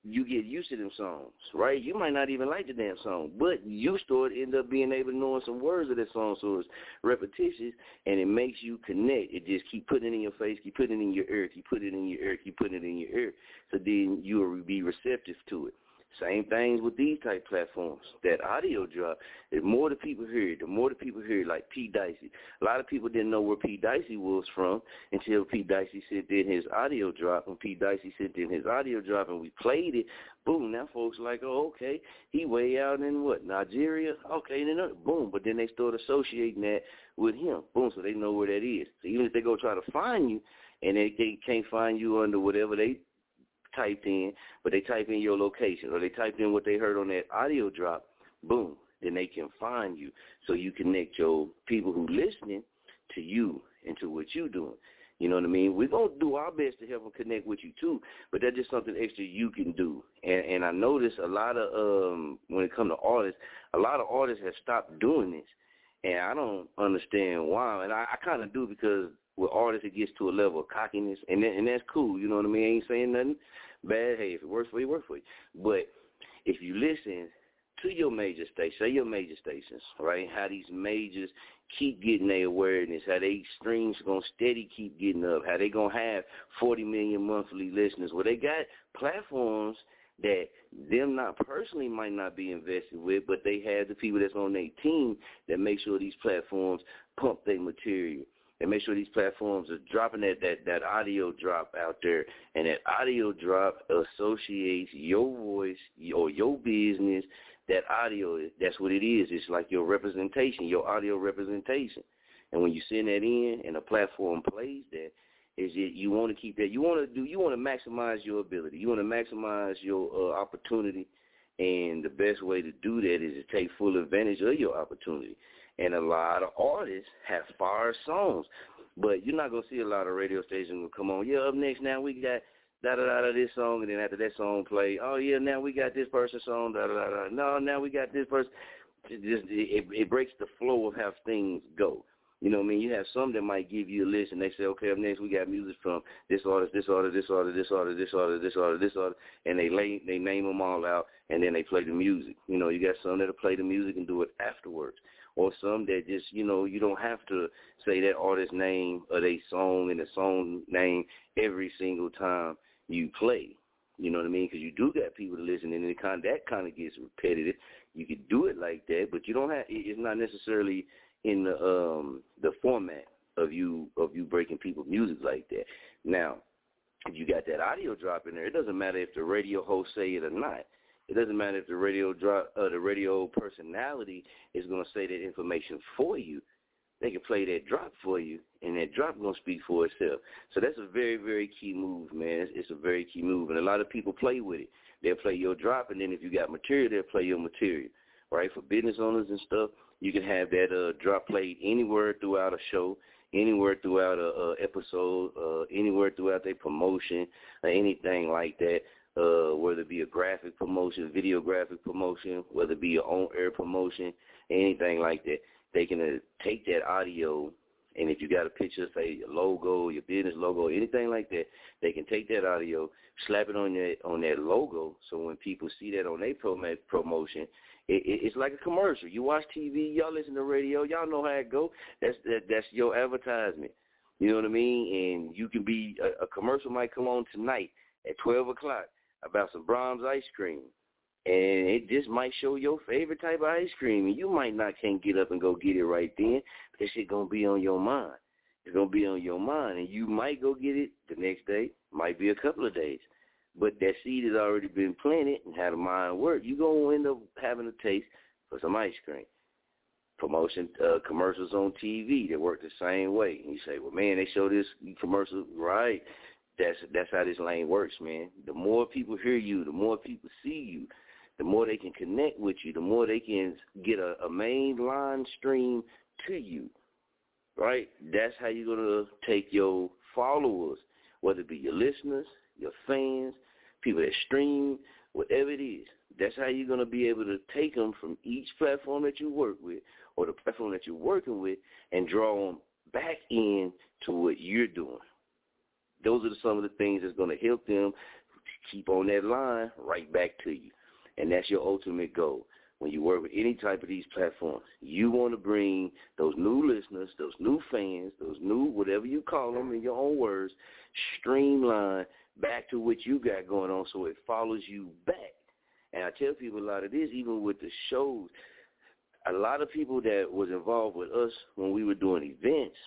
you get used to them songs, right? You might not even like the damn song, but you start end up being able to know some words of that song, so it's repetitious, and it makes you connect. It just keep putting it in your face, keep putting it in your ear, keep putting it in your ear, keep putting it in your ear, so then you will be receptive to it. Same things with these type platforms. That audio drop, the more the people hear it, the more the people hear it, like P. Dicey. A lot of people didn't know where P. Dicey was from until P. Dicey sent in his audio drop. When P. Dicey sent in his audio drop and we played it, boom, now folks like, oh, okay, he way out in what, Nigeria? Okay, then uh, boom. But then they start associating that with him. Boom, so they know where that is. So even if they go try to find you and they, they can't find you under whatever they typed in, but they type in your location or they typed in what they heard on that audio drop, boom, then they can find you. So you connect your people who listening to you and to what you doing. You know what I mean? We're going to do our best to help them connect with you too, but that's just something extra you can do. And, and I notice a lot of, um, when it comes to artists, a lot of artists have stopped doing this. And I don't understand why. And I, I kind of do because with artists, it gets to a level of cockiness, and that, and that's cool. You know what I mean? I ain't saying nothing bad. Hey, if it works for you, it works for you. But if you listen to your major stations, say your major stations, right? How these majors keep getting their awareness, how they streams gonna steady keep getting up, how they gonna have 40 million monthly listeners. Well, they got platforms that them not personally might not be invested with, but they have the people that's on their team that make sure these platforms pump their material and make sure these platforms are dropping that, that, that audio drop out there. And that audio drop associates your voice or your business. That audio, that's what it is. It's like your representation, your audio representation. And when you send that in and a platform plays that, is it you want to keep that you want to do you want to maximize your ability you want to maximize your uh, opportunity and the best way to do that is to take full advantage of your opportunity and a lot of artists have fire songs. But you're not gonna see a lot of radio stations come on. Yeah, up next now we got da da da da this song, and then after that song play, oh yeah, now we got this person's song, da da da da. No, now we got this person. It just it, it breaks the flow of how things go. You know what I mean? You have some that might give you a list and they say, okay, up next we got music from this artist, this artist, this artist, this artist, this artist, this artist, this artist, and they lay, they name them all out and then they play the music. You know, you got some that'll play the music and do it afterwards, or some that just, you know, you don't have to say that artist's name or they song and the song name every single time you play. You know what I mean? Because you do got people to listen, and it kind that kind of gets repetitive. You could do it like that, but you don't have. It's not necessarily in the um the format of you of you breaking people's music like that. Now, if you got that audio drop in there, it doesn't matter if the radio host say it or not. It doesn't matter if the radio drop uh, the radio personality is going to say that information for you. They can play that drop for you, and that drop going to speak for itself. So that's a very very key move, man. It's, it's a very key move, and a lot of people play with it. They'll play your drop, and then if you got material, they'll play your material. Right for business owners and stuff, you can have that uh, drop played anywhere throughout a show, anywhere throughout a, a episode, uh, anywhere throughout their promotion, or anything like that. Uh, whether it be a graphic promotion, video graphic promotion, whether it be an on-air promotion, anything like that, they can uh, take that audio and if you got a picture, say your logo, your business logo, anything like that, they can take that audio, slap it on that on that logo. So when people see that on their prom- promotion, it, it, it's like a commercial. You watch TV, y'all listen to radio, y'all know how it go. That's that, that's your advertisement. You know what I mean? And you can be a, a commercial might come on tonight at twelve o'clock about some Braum's ice cream, and it just might show your favorite type of ice cream, and you might not can't get up and go get it right then. But that shit gonna be on your mind. It's gonna be on your mind, and you might go get it the next day. Might be a couple of days but that seed has already been planted and how the mind work, you're to end up having a taste for some ice cream. Promotion uh, commercials on TV that work the same way. And you say, well, man, they show this commercial, right? That's that's how this lane works, man. The more people hear you, the more people see you, the more they can connect with you, the more they can get a, a main line stream to you, right? That's how you're to take your followers, whether it be your listeners, your fans, people that stream, whatever it is. That's how you're to be able to take them from each platform that you work with or the platform that you're working with and draw them back in to what you're doing. Those are some of the things that's going to help them keep on that line right back to you. And that's your ultimate goal. When you work with any type of these platforms, you want to bring those new listeners, those new fans, those new, whatever you call them in your own words, streamline back to what you got going on so it follows you back. And I tell people a lot of this, even with the shows, a lot of people that was involved with us when we were doing events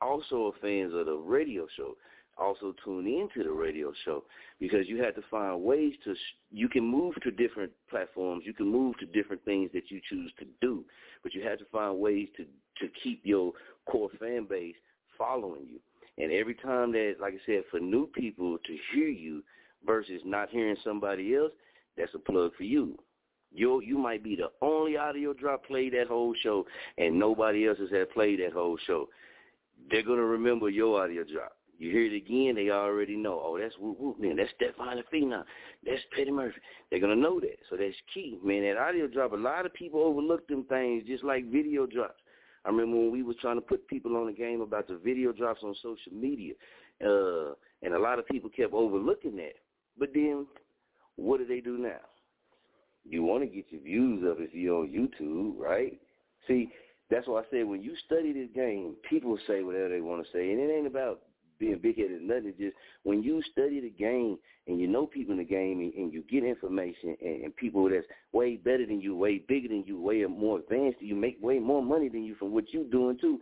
also are fans of the radio show, also tune into the radio show because you have to find ways to, you can move to different platforms, you can move to different things that you choose to do, but you have to find ways to, to keep your core fan base following you. And every time that, like I said, for new people to hear you versus not hearing somebody else, that's a plug for you. You you might be the only audio drop played that whole show, and nobody else has had played that whole show. They're gonna remember your audio drop. You hear it again, they already know. Oh, that's whoop whoop man. That's Stefan the Phenom. That's Petty Murphy. They're gonna know that. So that's key, man. That audio drop. A lot of people overlook them things, just like video drops. I remember when we was trying to put people on the game about the video drops on social media, uh, and a lot of people kept overlooking that. But then, what do they do now? You want to get your views up if you're on YouTube, right? See, that's why I said when you study this game, people say whatever they want to say, and it ain't about being big headed nothing. Just when you study the game and you know people in the game and, and you get information and, and people that's way better than you, way bigger than you, way more advanced you, make way more money than you from what you're doing too.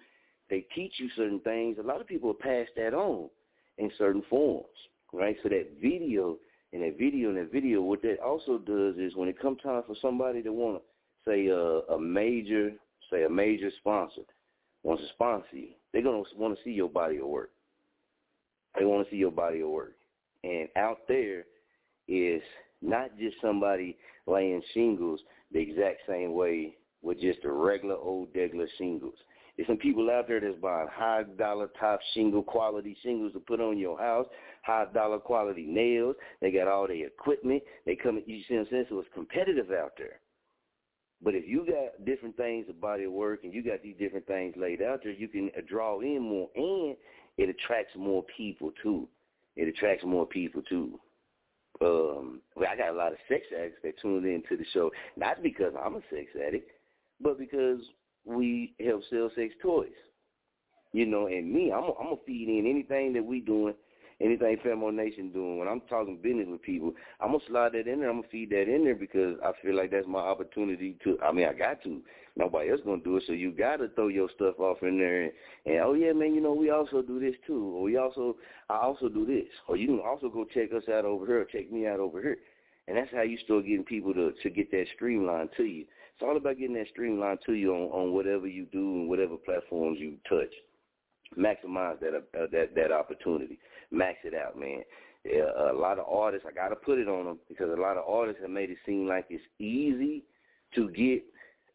They teach you certain things. A lot of people pass that on in certain forms, right? So that video and that video and that video, what that also does is when it comes time for somebody to want to say a, a major, say a major sponsor wants to sponsor you, they're gonna want to see your body of work. They want to see your body of work. And out there is not just somebody laying shingles the exact same way with just a regular old regular shingles. There's some people out there that's buying high dollar top shingle quality shingles to put on your house, high dollar quality nails. They got all the equipment. They come, you see what I'm saying? So it's competitive out there. But if you got different things about your work and you got these different things laid out there, you can draw in more and it attracts more people too. It attracts more people too. Um, I got a lot of sex addicts that tune into the show, not because I'm a sex addict, but because we help sell sex toys. You know, and me, I'm I'm gonna feed in anything that we doing, anything Femo Nation doing. When I'm talking business with people, I'm gonna slide that in there. I'm gonna feed that in there because I feel like that's my opportunity to. I mean, I got to. Nobody else gonna do it, so you gotta throw your stuff off in there. And, and oh yeah, man, you know we also do this too, or we also I also do this, or you can also go check us out over here, or check me out over here. And that's how you start getting people to to get that streamline to you. It's all about getting that streamline to you on, on whatever you do and whatever platforms you touch. Maximize that uh, that that opportunity. Max it out, man. Yeah, a lot of artists, I got to put it on them because a lot of artists have made it seem like it's easy to get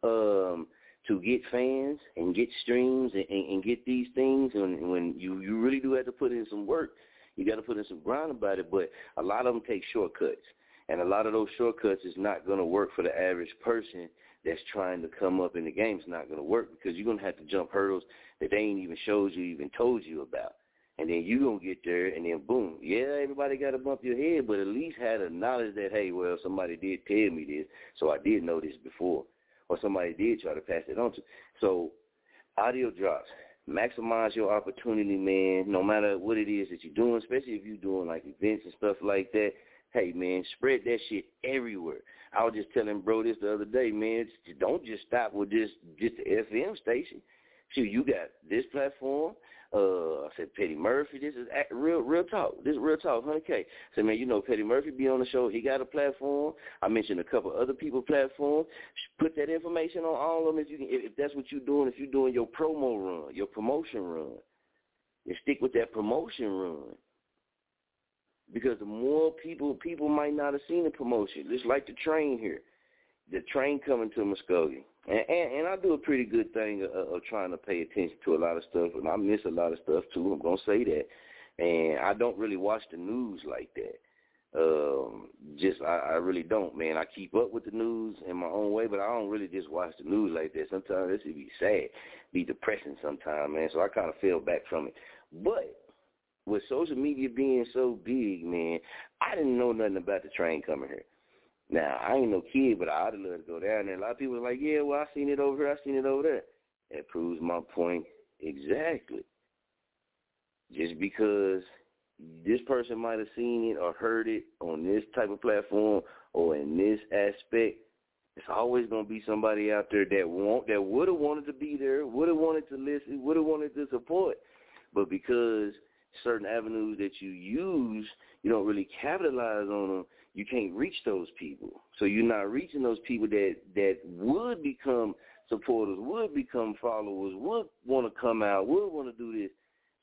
um to get fans and get streams and, and, and get these things. And when you you really do have to put in some work, you got to put in some grind about it. But a lot of them take shortcuts, and a lot of those shortcuts is not going to work for the average person that's trying to come up in the game It's not going to work because you're going to have to jump hurdles that they ain't even showed you, even told you about. And then you going to get there and then boom. Yeah, everybody got to bump your head, but at least had a knowledge that, hey, well, somebody did tell me this, so I did know this before. Or somebody did try to pass it on to. So audio drops. Maximize your opportunity, man, no matter what it is that you're doing, especially if you're doing like events and stuff like that hey man, spread that shit everywhere. I was just telling bro this the other day, man. Don't just stop with just just the FM station. Shoot, you got this platform. Uh, I said Petty Murphy. This is real, real talk. This is real talk. 100K. I said, man, you know Petty Murphy be on the show. He got a platform. I mentioned a couple other people platforms. Put that information on all of them if you can. If, if that's what you're doing, if you're doing your promo run, your promotion run, and stick with that promotion run because the more people people might not have seen the promotion. Just like the train here, the train coming to Muskogee, and and, and I do a pretty good thing of, of trying to pay attention to a lot of stuff, and I miss a lot of stuff too. I'm gonna say that, and I don't really watch the news like that. Um, just I, I really don't, man. I keep up with the news in my own way, but I don't really just watch the news like that. Sometimes this would be sad, be depressing sometimes, man. So I kind of fell back from it. But with social media being so big, man, I didn't know nothing about the train coming here. Now, I ain't no kid, but I'd love to go down there. A lot of people are like, yeah, well, I seen it over here, I seen it over there. That proves my point exactly. Just because this person might have seen it or heard it on this type of platform or in this aspect, it's always going to be somebody out there that want that would have wanted to be there, would have wanted to listen, would have wanted to support, but because – certain avenues that you use, you don't really capitalize on them, you can't reach those people. So you're not reaching those people that that would become supporters, would become followers, would want to come out, would want to do this.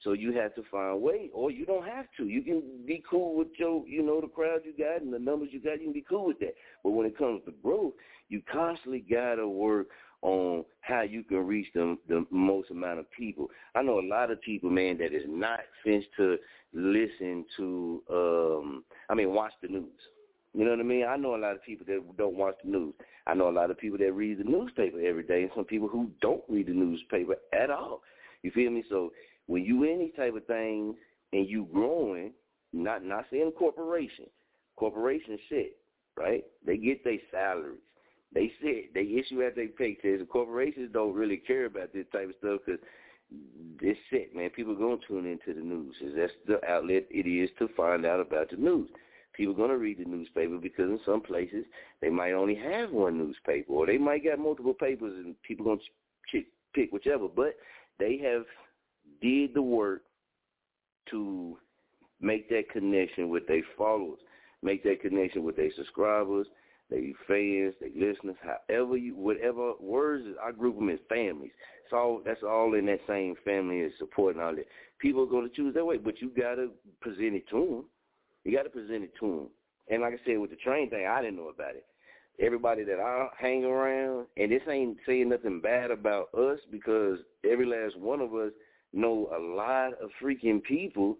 So you have to find a way, or you don't have to. You can be cool with your, you know, the crowd you got and the numbers you got. You can be cool with that. But when it comes to growth, you constantly gotta work on how you can reach the the most amount of people. I know a lot of people, man, that is not finished to listen to um I mean watch the news. You know what I mean? I know a lot of people that don't watch the news. I know a lot of people that read the newspaper every day and some people who don't read the newspaper at all. You feel me? So when you these type of things and you growing, not not saying corporation. Corporation shit, right? They get their salaries they said they issue out their paychecks. Corporations don't really care about this type of stuff because it's set, man. People to tune into the news. That's the outlet it is to find out about the news. People going to read the newspaper because in some places they might only have one newspaper or they might got multiple papers and people going to pick whichever. But they have did the work to make that connection with their followers, make that connection with their subscribers, they fans, they listeners, however you, whatever words, I group them as families. It's all, that's all in that same family and supporting all that. People are going to choose that way, but you got to present it to them. You got to present it to them. And like I said, with the train thing, I didn't know about it. everybody that I hang around, and this ain't saying nothing bad about us because every last one of us know a lot of freaking people,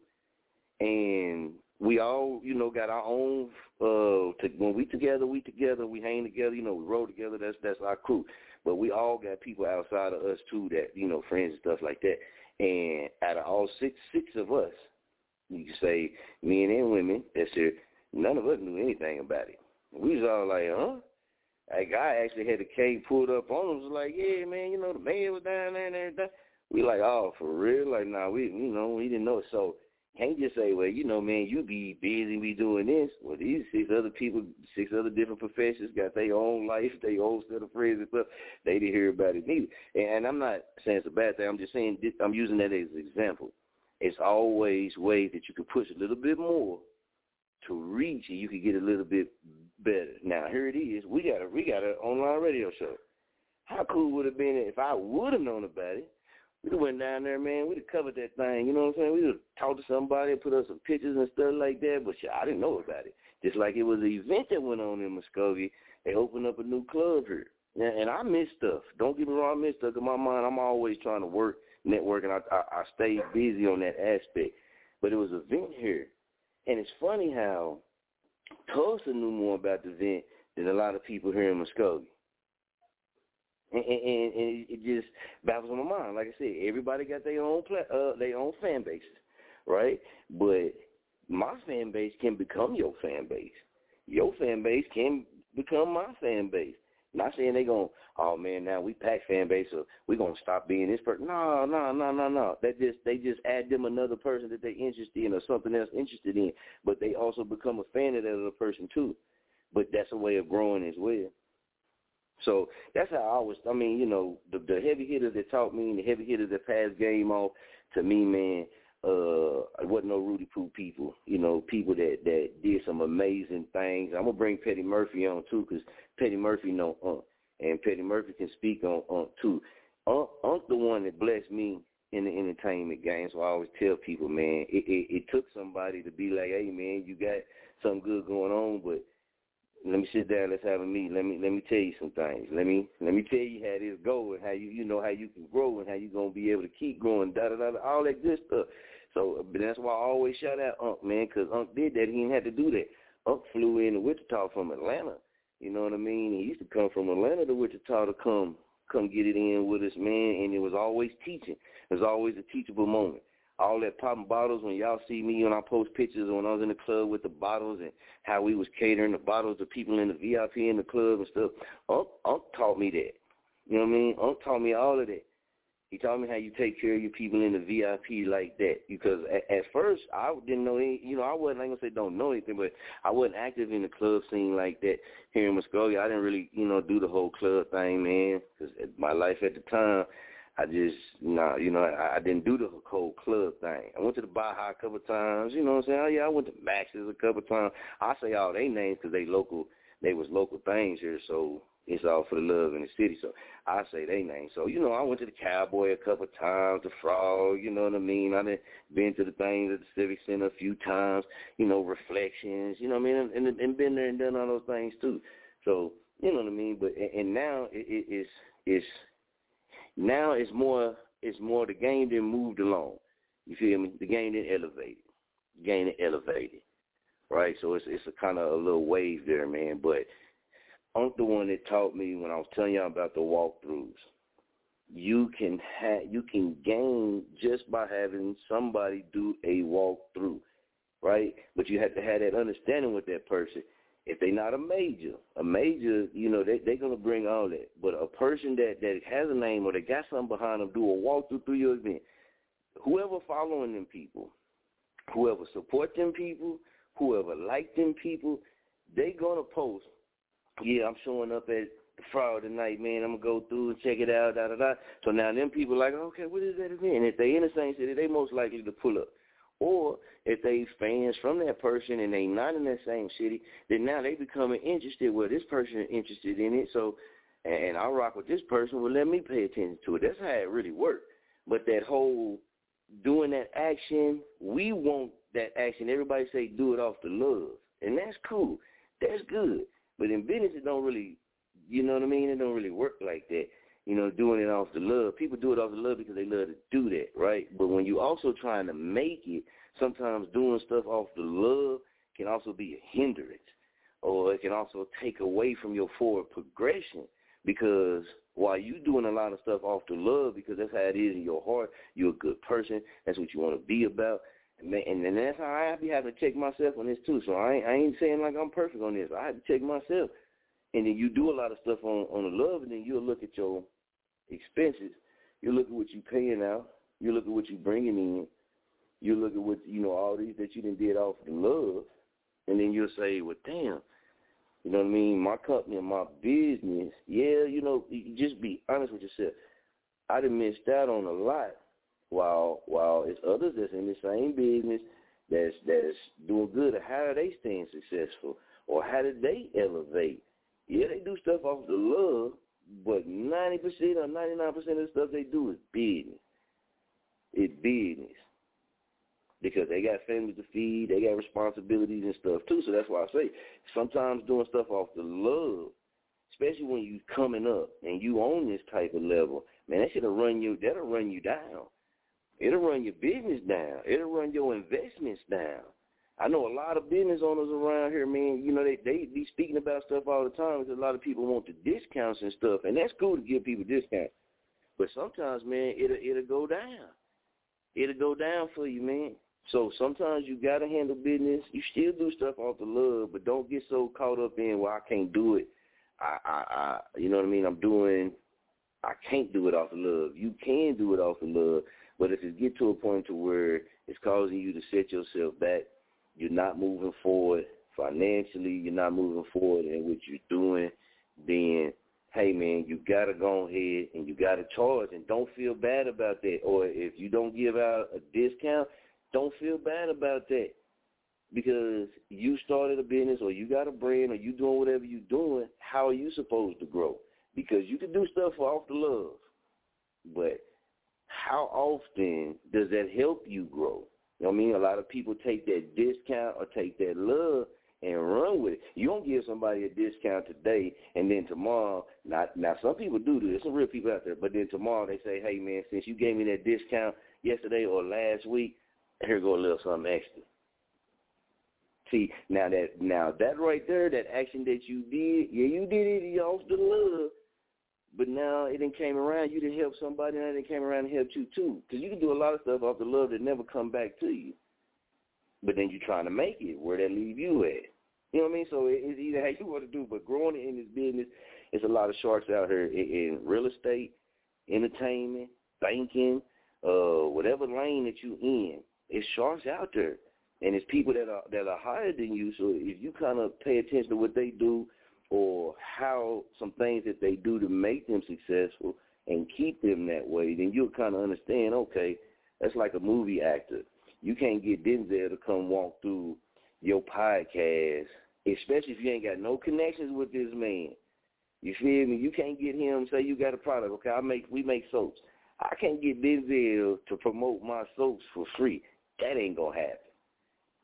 and we all, you know, got our own. Uh, to, when we together, we together. We hang together. You know, we roll together. That's that's our crew. But we all got people outside of us too that you know, friends and stuff like that. And out of all six six of us, you can say men and women. That's it. None of us knew anything about it. We was all like, huh? A guy actually had the K pulled up on him. Was like, yeah, man, you know, the man was down there and everything. We like, oh, for real? Like, nah, we, you know, we didn't know it. So can't just say, well, you know, man, you be busy, be doing this. Well, these six other people, six other different professions got their own life, their own set of friends and stuff. They didn't hear about it neither. And I'm not saying it's a bad thing. I'm just saying I'm using that as an example. It's always ways that you can push a little bit more to reach, and you can get a little bit better. Now here it is. We got a we got an online radio show. How cool would it have been if I would have known about it? We'd have went down there, man. We'd have covered that thing. You know what I'm saying? We'd have talked to somebody, put up some pictures and stuff like that. But shit, I didn't know about it. Just like it was an event that went on in Muskogee. They opened up a new club here. Yeah, and I miss stuff. Don't get me wrong, I miss stuff. In my mind, I'm always trying to work, network, and I, I, I stay busy on that aspect. But it was a vent here. And it's funny how Tulsa knew more about the vent than a lot of people here in Muskogee. And, and, and it just baffles my mind. Like I said, everybody got their own uh, their own fan bases, right? But my fan base can become your fan base. Your fan base can become my fan base. Not saying they're going, oh man, now we pack fan base, so we gonna stop being this person. No, no, no, no, no. That just they just add them another person that they interested in or something else interested in, but they also become a fan of that other person too. But that's a way of growing as well. So that's how I was. I mean, you know, the, the heavy hitters that taught me, and the heavy hitters that passed game off to me, man. Uh, it wasn't no Rudy Poo people. You know, people that that did some amazing things. I'm gonna bring Petty Murphy on too, because Petty Murphy know Unc, and Petty Murphy can speak on on too. Unc, Unc the one that blessed me in the entertainment game. So I always tell people, man, it, it, it took somebody to be like, hey, man, you got something good going on, but let me sit down, let's have a meeting. Let me let me tell you some things. Let me let me tell you how this go and how you you know how you can grow and how you gonna be able to keep growing, da da da, all that good stuff. So that's why I always shout out Unc, man, because Unc did that. He didn't have to do that. Unc flew in to Wichita from Atlanta. You know what I mean? He used to come from Atlanta to Wichita to come come get it in with us, man. And it was always teaching. Was always a teachable moment all that popping bottles when y'all see me when I post pictures when I was in the club with the bottles and how we was catering the bottles to people in the VIP in the club and stuff. Unc, Unc taught me that. You know what I mean? Unc taught me all of that. He taught me how you take care of your people in the VIP like that. Because at, at first I didn't know any, you know, I wasn't, I ain't gonna say don't know anything, but I wasn't active in the club scene like that here in Muskogee. I didn't really, you know, do the whole club thing, man. Because my life at the time, I just, nah, you know, I, I didn't do the whole club thing. I went to the Baja a couple of times, you know what I'm saying? Oh, yeah, I went to Max's a couple of times. I say all they names because they local, they was local things here, so it's all for the love in the city. So I say they names. So, you know, I went to the Cowboy a couple of times, the Frog, you know what I mean? I done been to the things at the Civic Center a few times, you know, Reflections, you know what I mean? And, and, and been there and done all those things too. So, you know what I mean? But, and, and now it, it, it's, it's, now it's more it's more the game that moved along. You feel me? The game that elevated. The game that elevated. Right? So it's it's a kind of a little wave there, man. But I'm the one that taught me when I was telling y'all about the walkthroughs. You can ha- you can gain just by having somebody do a walkthrough, right? But you have to have that understanding with that person if they're not a major, a major, you know, they they're gonna bring all that. But a person that that has a name or they got something behind them, do a walkthrough through your event. Whoever following them people, whoever support them people, whoever like them people, they gonna post. Yeah, I'm showing up at the Friday night, man. I'm gonna go through and check it out, da da da. So now them people like, okay, what is that event? If they in the same city, they most likely to pull up. Or if they fans from that person and they not in that same city, then now they becoming interested. Well, this person interested in it, so and I rock with this person. Well, let me pay attention to it. That's how it really works. But that whole doing that action, we want that action. Everybody say do it off the love, and that's cool. That's good. But in business, it don't really, you know what I mean? It don't really work like that. You know, doing it off the love. People do it off the love because they love to do that, right? But when you also trying to make it, sometimes doing stuff off the love can also be a hindrance, or it can also take away from your forward progression because while you doing a lot of stuff off the love because that's how it is in your heart, you're a good person. That's what you want to be about. And, and, that's how I be having to check myself on this too. So I ain't, I ain't saying like I'm perfect on this. I have to check myself. And then you do a lot of stuff on on the love, and then you'll look at your expenses. You look at what you're paying out. You look at what you're bringing in. You look at what you know all these that you didn't did off the love, and then you'll say, "Well, damn." You know what I mean? My company and my business, yeah, you know, you just be honest with yourself. I done missed out on a lot while while it's others that's in the same business that's that's doing good. How are they staying successful? Or how did they elevate? Yeah, they do stuff off the love, but ninety percent or ninety nine percent of the stuff they do is business. It's business. Because they got families to feed, they got responsibilities and stuff too. So that's why I say sometimes doing stuff off the love, especially when you coming up and you on this type of level, man, that shit'll run you that'll run you down. It'll run your business down. It'll run your investments down. I know a lot of business owners around here, man. You know, they they be speaking about stuff all the time because a lot of people want the discounts and stuff, and that's cool to give people discounts. But sometimes, man, it'll it'll go down. It'll go down for you, man. So sometimes you gotta handle business. You still do stuff off the love, but don't get so caught up in well, I can't do it. I, I, I, you know what I mean. I'm doing. I can't do it off the love. You can do it off the love, but if it get to a point to where it's causing you to set yourself back, you're not moving forward financially, you're not moving forward in what you're doing, then hey man, you gotta go ahead and you gotta charge and don't feel bad about that. Or if you don't give out a discount, don't feel bad about that. Because you started a business or you got a brand or you doing whatever you're doing, how are you supposed to grow? Because you can do stuff for off the love. But how often does that help you grow? You know what I mean? A lot of people take that discount or take that love and run with it. You don't give somebody a discount today and then tomorrow not now some people do There's some real people out there, but then tomorrow they say, Hey man, since you gave me that discount yesterday or last week, here go a little something extra. See, now that now that right there, that action that you did, yeah, you did it off the love, but now it didn't came around. You didn't help somebody, and it came around and helped you too. Because you can do a lot of stuff off the love that never come back to you. But then you're trying to make it. Where that leave you at? You know what I mean? So it's either how you want to do. But growing in this business, it's a lot of sharks out here in, in real estate, entertainment, banking, uh, whatever lane that you in. It's sharks out there, and it's people that are that are higher than you. So if you kind of pay attention to what they do or how some things that they do to make them successful and keep them that way, then you'll kind of understand, okay, that's like a movie actor. You can't get Denzel to come walk through your podcast, especially if you ain't got no connections with this man. You feel me? You can't get him, say you got a product, okay, I make we make soaps. I can't get Denzel to promote my soaps for free. That ain't gonna happen.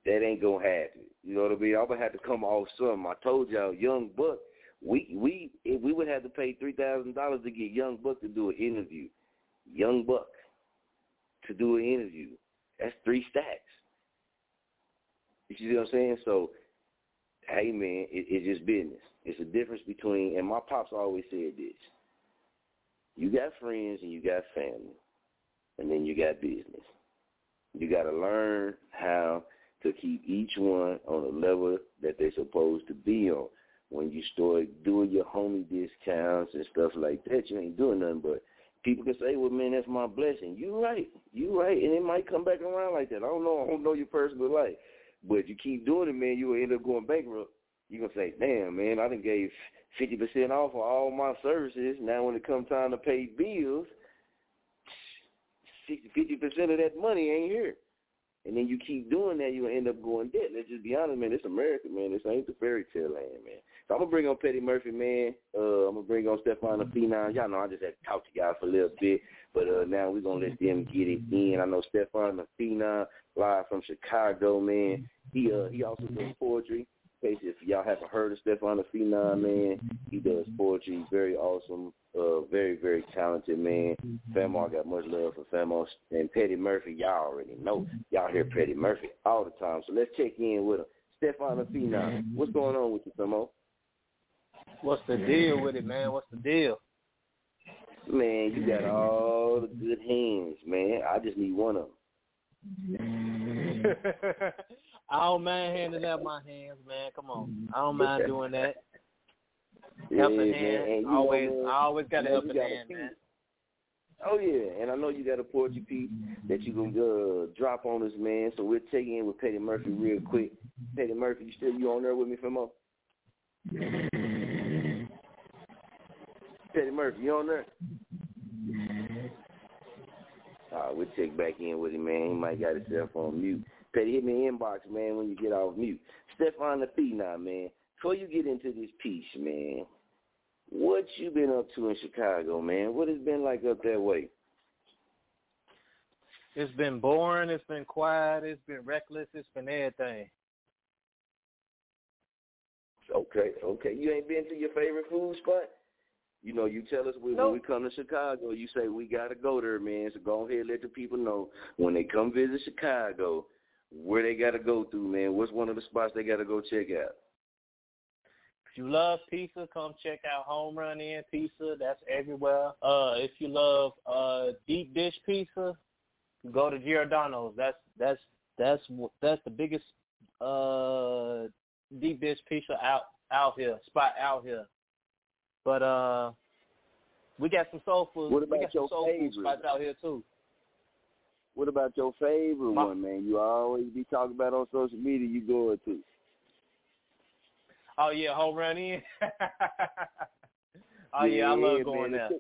That ain't gonna happen. You know what I mean? I'm gonna have to come off some. I told y'all, Young Buck, we we we would have to pay three thousand dollars to get Young Buck to do an interview. Young Buck to do an interview. That's three stacks. You see what I'm saying? So, hey man, it, it's just business. It's a difference between, and my pops always said this: you got friends and you got family, and then you got business. You got to learn how to keep each one on the level that they're supposed to be on. When you start doing your homie discounts and stuff like that, you ain't doing nothing but people can say, well, man, that's my blessing. You right. You right. And it might come back around like that. I don't know. I don't know your personal life. But you keep doing it, man, you will end up going bankrupt. You're to say, damn, man, I done gave 50% off of all my services. Now when it comes time to pay bills, 50% of that money ain't here. And then you keep doing that, you'll end up going dead. Let's just be honest, man. It's America, man. This ain't the fairy tale land, man. So I'm gonna bring on Petty Murphy, man. Uh, I'm gonna bring on Stefan the Phenom. Y'all know I just had to talk to y'all for a little bit, but uh, now we're gonna let them get it in. I know Stefan the Phenom, live from Chicago, man. He uh he also does poetry. Case if y'all haven't heard of Stefan the Phenom, man, he does poetry. He's very awesome. Uh, very, very talented man. Famo got much love for Famo and Petty Murphy. Y'all already know. Y'all hear Petty Murphy all the time. So let's check in with him. Stefan the Phenom, what's going on with you, Famo? What's the deal with it, man? What's the deal? Man, you got all the good hands, man. I just need one of them. [laughs] I don't mind handing out my hands, man. Come on, I don't mind doing that. Yeah, Helping man. hand, always, know, I always got a you know, helping you got a hand, man. Oh yeah, and I know you got a poetry piece that you can uh, drop on us, man. So we'll check in with Petty Murphy real quick. Petty Murphy, you still you on there with me, Famo? Petty Murphy, you on there? All right, we'll check back in with him, man. He might got himself on mute. Petty, hit me in the inbox, man, when you get off mute. Stefan the Phenom, man. Before you get into this piece, man, what you been up to in Chicago, man? What has been like up that way? It's been boring. It's been quiet. It's been reckless. It's been everything. Okay, okay. You ain't been to your favorite food spot? You know, you tell us when, when we come to Chicago, you say we gotta go there, man. So go ahead and let the people know when they come visit Chicago, where they gotta go through, man. What's one of the spots they gotta go check out? If you love pizza, come check out Home Run Inn Pizza. That's everywhere. Uh, if you love uh deep dish pizza, go to Giordano's. That's that's that's that's the biggest uh deep dish pizza out out here spot out here. But uh, we got some soul food. What we about got some your soul favorite? food spots out here too. What about your favorite My- one, man? You always be talking about on social media you going to. Oh yeah, Home Run Inn. [laughs] oh yeah, I love going man. there.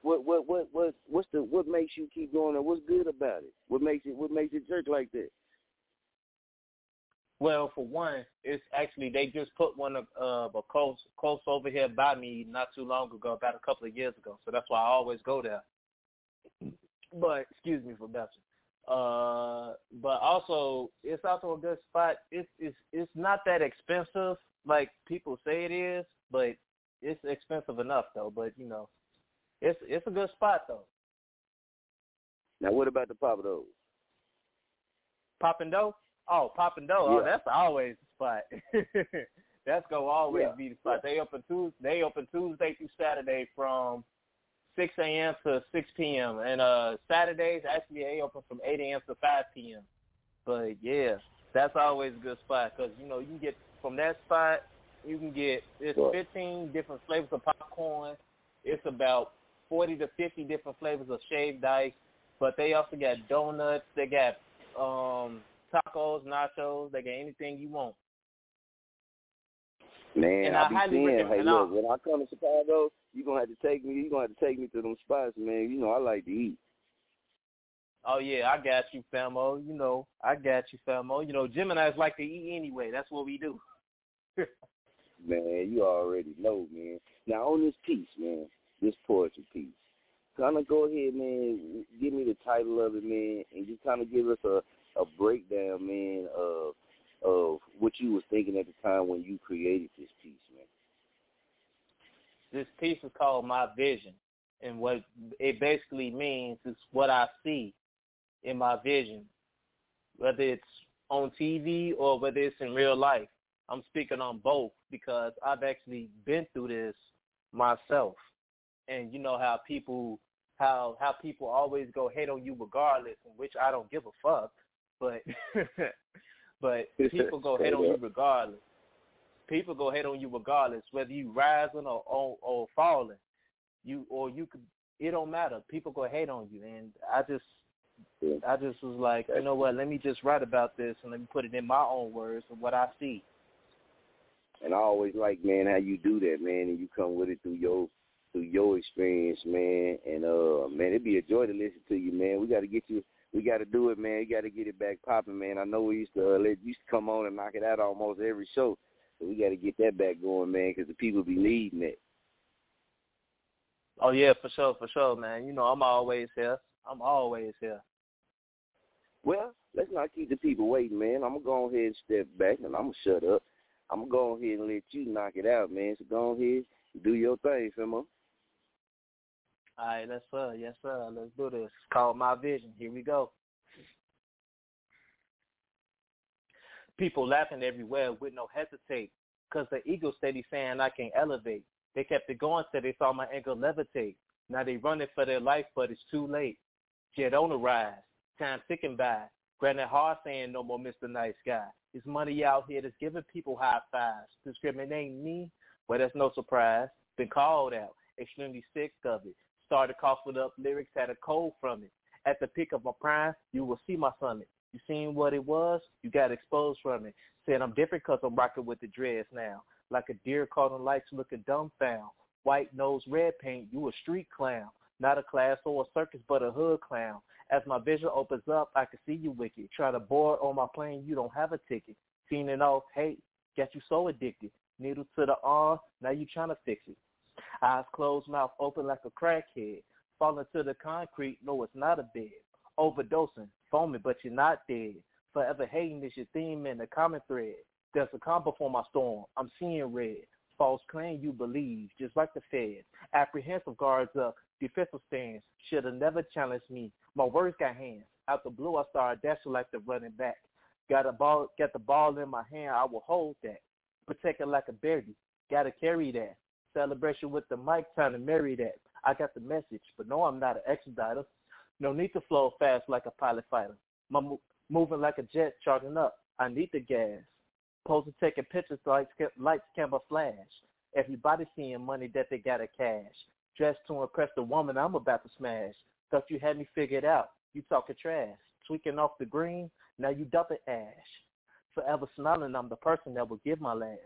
What what what what what's the what makes you keep going there? What's good about it? What makes it what makes it jerk like that? Well, for one, it's actually they just put one of uh a close close over here by me not too long ago, about a couple of years ago. So that's why I always go there. But excuse me for belching. Uh, but also it's also a good spot. It's it's it's not that expensive like people say it is, but it's expensive enough though. But you know, it's it's a good spot though. Now what about the Papa Do's? Poppin' dough? Oh, Poppin' dough. Oh, that's always the spot. [laughs] that's gonna always Yeah. be the spot. They open Tuesday. They open Tuesday through Saturday from 6 a.m. to 6 p.m. and uh Saturdays actually they open from 8 a.m. to 5 p.m. But yeah, that's always a good spot because you know you can get from that spot you can get it's 15 different flavors of popcorn. It's about 40 to 50 different flavors of shaved ice. But they also got donuts. They got um tacos, nachos. They got anything you want. Man, And I I be highly saying, hey, recommend- look, when I come to Chicago, you gonna have to take me. You gonna have to take me to them spots, man. You know, I like to eat. Oh yeah, I got you, Famo. You know, I got you, Famo. You know, Gemini's like to eat anyway. That's what we do. [laughs] Man, you already know, man. Now on this piece, man, this poetry piece, kind of go ahead, man. Give me the title of it, man, and just kind of give us a a breakdown, man, of of what you was thinking at the time when you created this piece. This piece is called My Vision. And what it basically means is what I see in my vision, whether it's on TV or whether it's in real life. I'm speaking on both because I've actually been through this myself. And you know how people how how people always go hate on you regardless, which I don't give a fuck. But [laughs] but [laughs] people go hate on you regardless people go hate on you regardless, whether you rising or or, or falling. You or you could it don't matter. People go hate on you and I just I just was like, you know what, let me just write about this and let me put it in my own words and what I see. And I always like, man, how you do that, man, and you come with it through your through your experience, man. And uh, man, it'd be a joy to listen to you, man. We got to get you. We got to do it, man. You got to get it back popping, man. I know we used to uh, let used to come on and knock it out almost every show, so we got to get that back going, man, because the people be needing it. Oh yeah, for sure, for sure, man. You know, I'm always here. I'm always here. Well, let's not keep the people waiting, man. I'm gonna go ahead and step back, and I'm gonna shut up. I'm gonna go ahead and let you knock it out, man. So go ahead, and do your thing, Femo. All right, let's uh, yes sir, let's do this. It's called my vision. Here we go. People laughing everywhere with no hesitate, cause the ego steady saying I can elevate. They kept it going till they saw my ankle levitate. Now they running for their life, but it's too late. Jet on the rise, time ticking by. Granted hard saying no more Mr. Nice Guy. It's money out here that's giving people high fives. Discriminating me, well that's no surprise. Been called out, extremely sick of it. Started coughing up lyrics, had a cold from it. At the peak of my prime, you will see my summit. You seen what it was? You got exposed from it. Said I'm different cause I'm rocking with the dreads now. Like a deer caught in lights looking dumbfound. White nose, red paint, you a street clown. Not a class or a circus, but a hood clown. As my vision opens up, I can see you wicked. Try to board on my plane, you don't have a ticket. It all, hate, got you so addicted. Needle to the arm, now you trying to fix it. Eyes closed, mouth open like a crackhead. Falling to the concrete, no, it's not a bed. Overdosing, foaming, but you're not dead. Forever hating is your theme in the common thread. There's a calm before my storm. I'm seeing red. False claim you believe, just like the Fed. Apprehensive guards up, defensive stance. Should have never challenged me. My words got hands. Out the blue, I started dashing like the running back. Got a ball, got the ball in my hand. I will hold that. Protect it like a baby. Gotta carry that. Celebration with the mic, trying to marry that. I got the message, but no, I'm not an expediter. No need to flow fast like a pilot fighter. Mo- moving like a jet, charging up. I need the gas. Posing taking pictures like lights camera flash. Everybody seeing money that they got to cash. Dressed to impress the woman I'm about to smash. Thought you had me figured out. You talking trash. Tweaking off the green, now you dumping ash. Forever smiling, I'm the person that will give my last.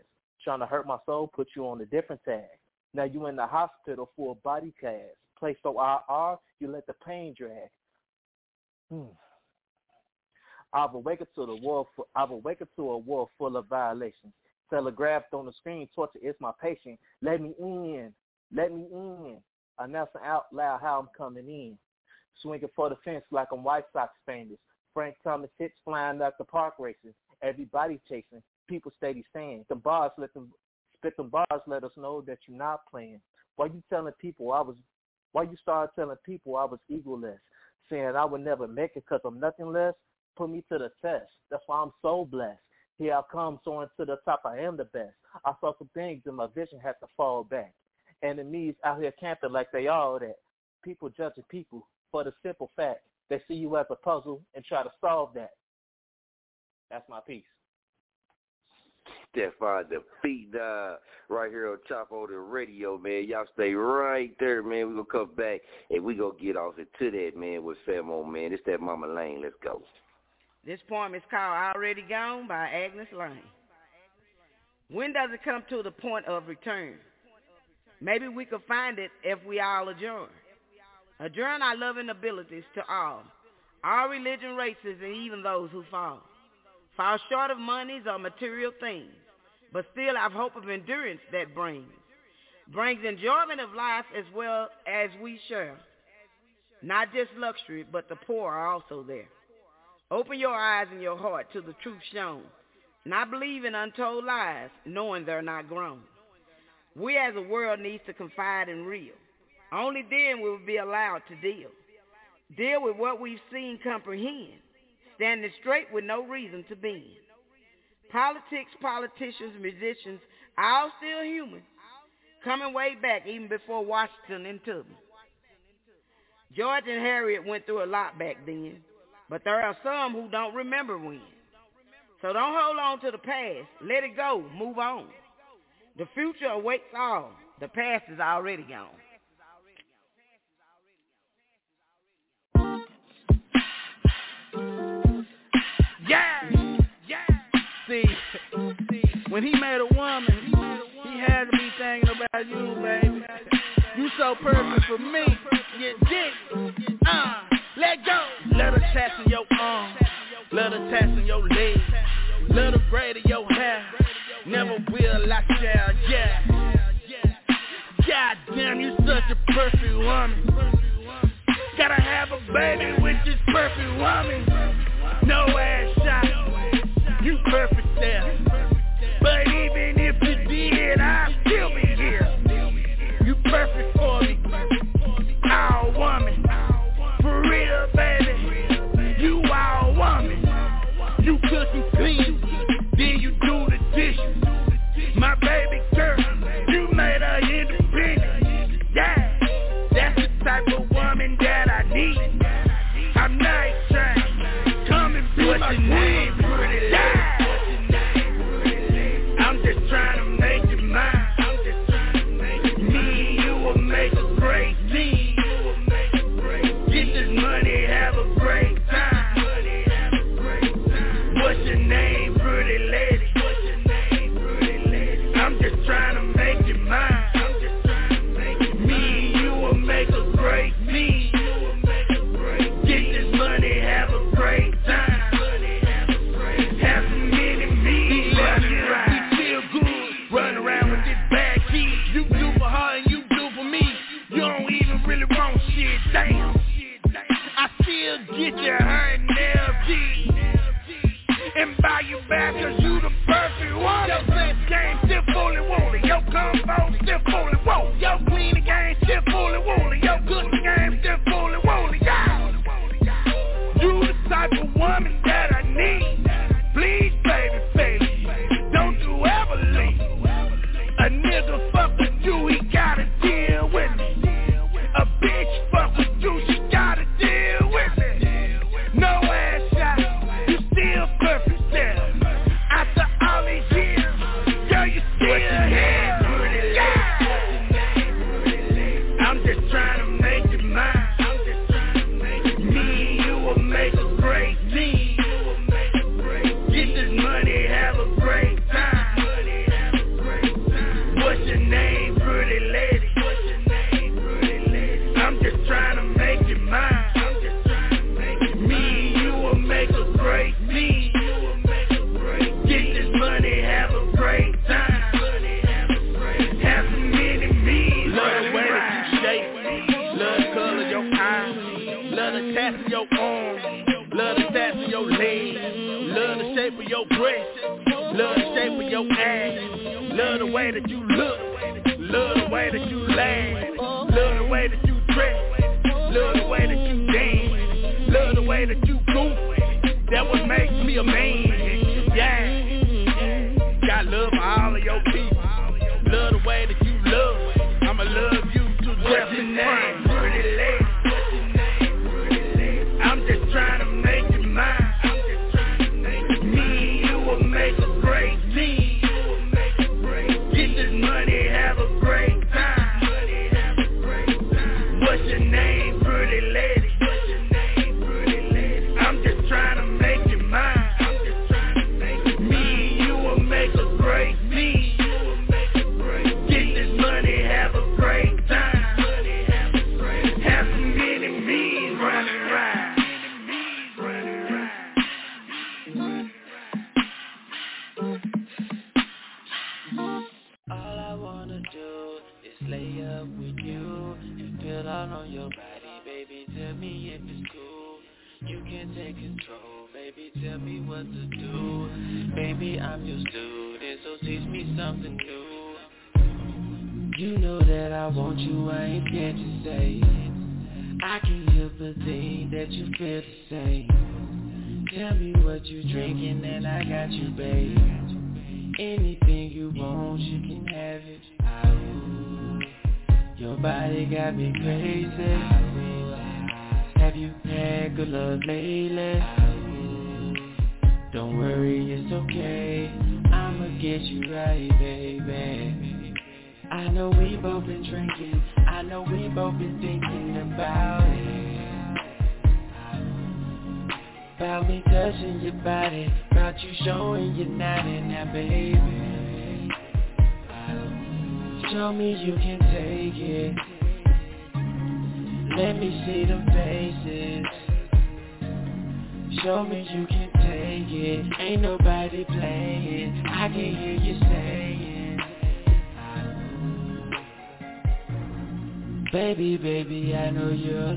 Trying to hurt my soul, put you on a different tag. Now you in the hospital for a body cast. Placed on IR, you let the pain drag. Hmm. I've awakened to the world. For, I've awakened to a world full of violations. Telegraphed on the screen, torture is my patient. Let me in, let me in. Announcing out loud how I'm coming in. Swinging for the fence like I'm White Sox famous. Frank Thomas hits flying at the park racing. Everybody chasing. People steady saying. The bars let them spit the bars let us know that you're not playing. Why you telling people I was? Why you started telling people I was egoless, saying I would never make it because I'm nothing less? Put me to the test. That's why I'm so blessed. Here I come, soaring to the top. I am the best. I saw some things and my vision had to fall back. Enemies out here camping like they all that. People judging people for the simple fact they see you as a puzzle and try to solve that. That's my piece. Stefan the feet uh, right here on top of the radio, man. Y'all stay right there, man. We're gonna come back and we gonna get off into that, man, with Famo, man. It's that Mama Lane. Let's go. This poem is called Already Gone by Agnes Lane. When does it come to the point of return? Maybe we could find it if we all adjourn. Adjourn our loving abilities to all, all religion, races, and even those who fall. Fall short of monies or material things, but still have hope of endurance that brings. Brings enjoyment of life as well as we share. Not just luxury, but the poor are also there. Open your eyes and your heart to the truth shown. Not believing untold lies, knowing they're not grown. We as a world needs to confide in real. Only then will we be allowed to deal. Deal with what we've seen comprehend. Standing straight with no reason to bend. Politics, politicians, musicians, all still human. Coming way back even before Washington and Tubman. George and Harriet went through a lot back then. But there are some who don't remember when. So don't hold on to the past. Let it go. Move on. The future awaits all. The past is already gone. See, when he made a woman, he had to be thinking about you, baby. You so perfect for me. You dick. Uh, let go. Let her in your arm. Let her in your leg. Let her braid your hair. Never will I share, yeah. God damn, you such a perfect woman. Gotta have a baby with this perfect woman. No ass shot. You perfect there. But even if you did, I'd still be here. You perfect damn. I still get ya.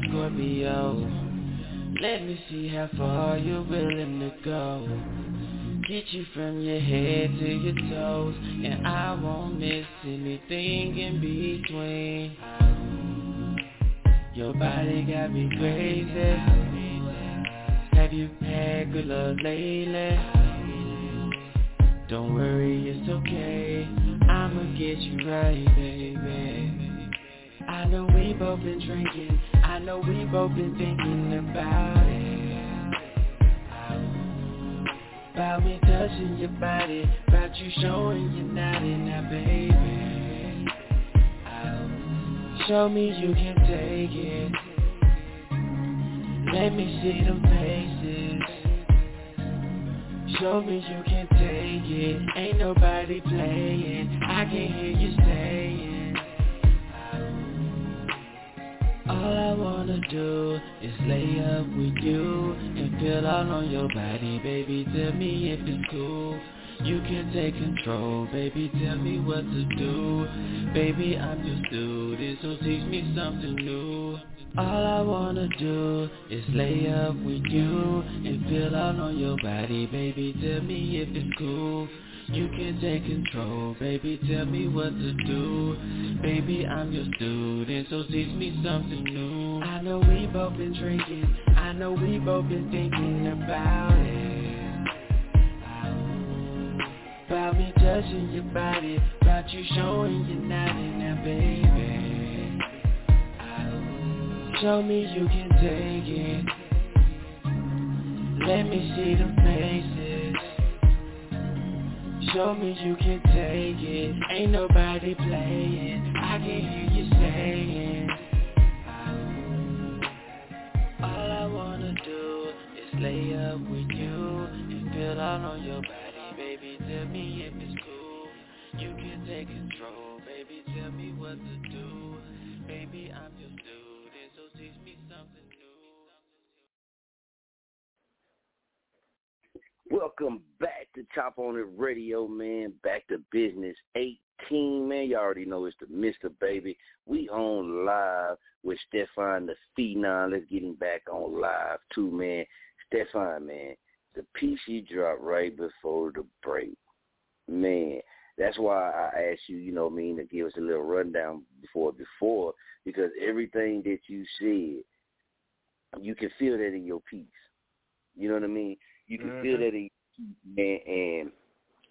Scorpio let me see how far you're willing to go. Get you from your head to your toes And I won't miss anything in between. Your body got me crazy. Have you had good luck lately? Don't worry, it's okay. I'ma get you right, baby. I know we both been drinking. I know we both been thinking about it. About me touching your body, about you showing you're not in that baby. Show me you can take it. Let me see them faces. Show me you can take it. Ain't nobody playing. I can hear you saying. All I wanna do is lay up with you and feel all on your body, baby. Tell me if it's cool. You can take control, baby. Tell me what to do, baby. I'm your student, so teach me something new. All I wanna do is lay up with you and feel all on your body, baby. Tell me if it's cool. You can take control, baby. Tell me what to do, baby. I'm your student, so teach me something new. I know we both been drinking. I know we both been thinking about it. About me touching your body, about you showing you're not in that baby. Show me you can take it. Let me see the faces. Show me you can take it. Ain't nobody playing. I can hear you saying. All I wanna do is lay up with you and feel all on your body, baby. Tell me if it's cool. You can take control, baby. Tell me what to do, baby. I'm your Welcome back to Chop on the Radio, man. Back to Bizness 18, man. You already know it's the Mr. Baby. We on live with Stefan the Phenom. Let's get him back on live too, man. Stefan, man, the piece you dropped right before the break, man. That's why I asked you, you know I mean, to give us a little rundown before before, because everything that you said, you can feel that in your piece. You know what I mean? You can feel that in man, and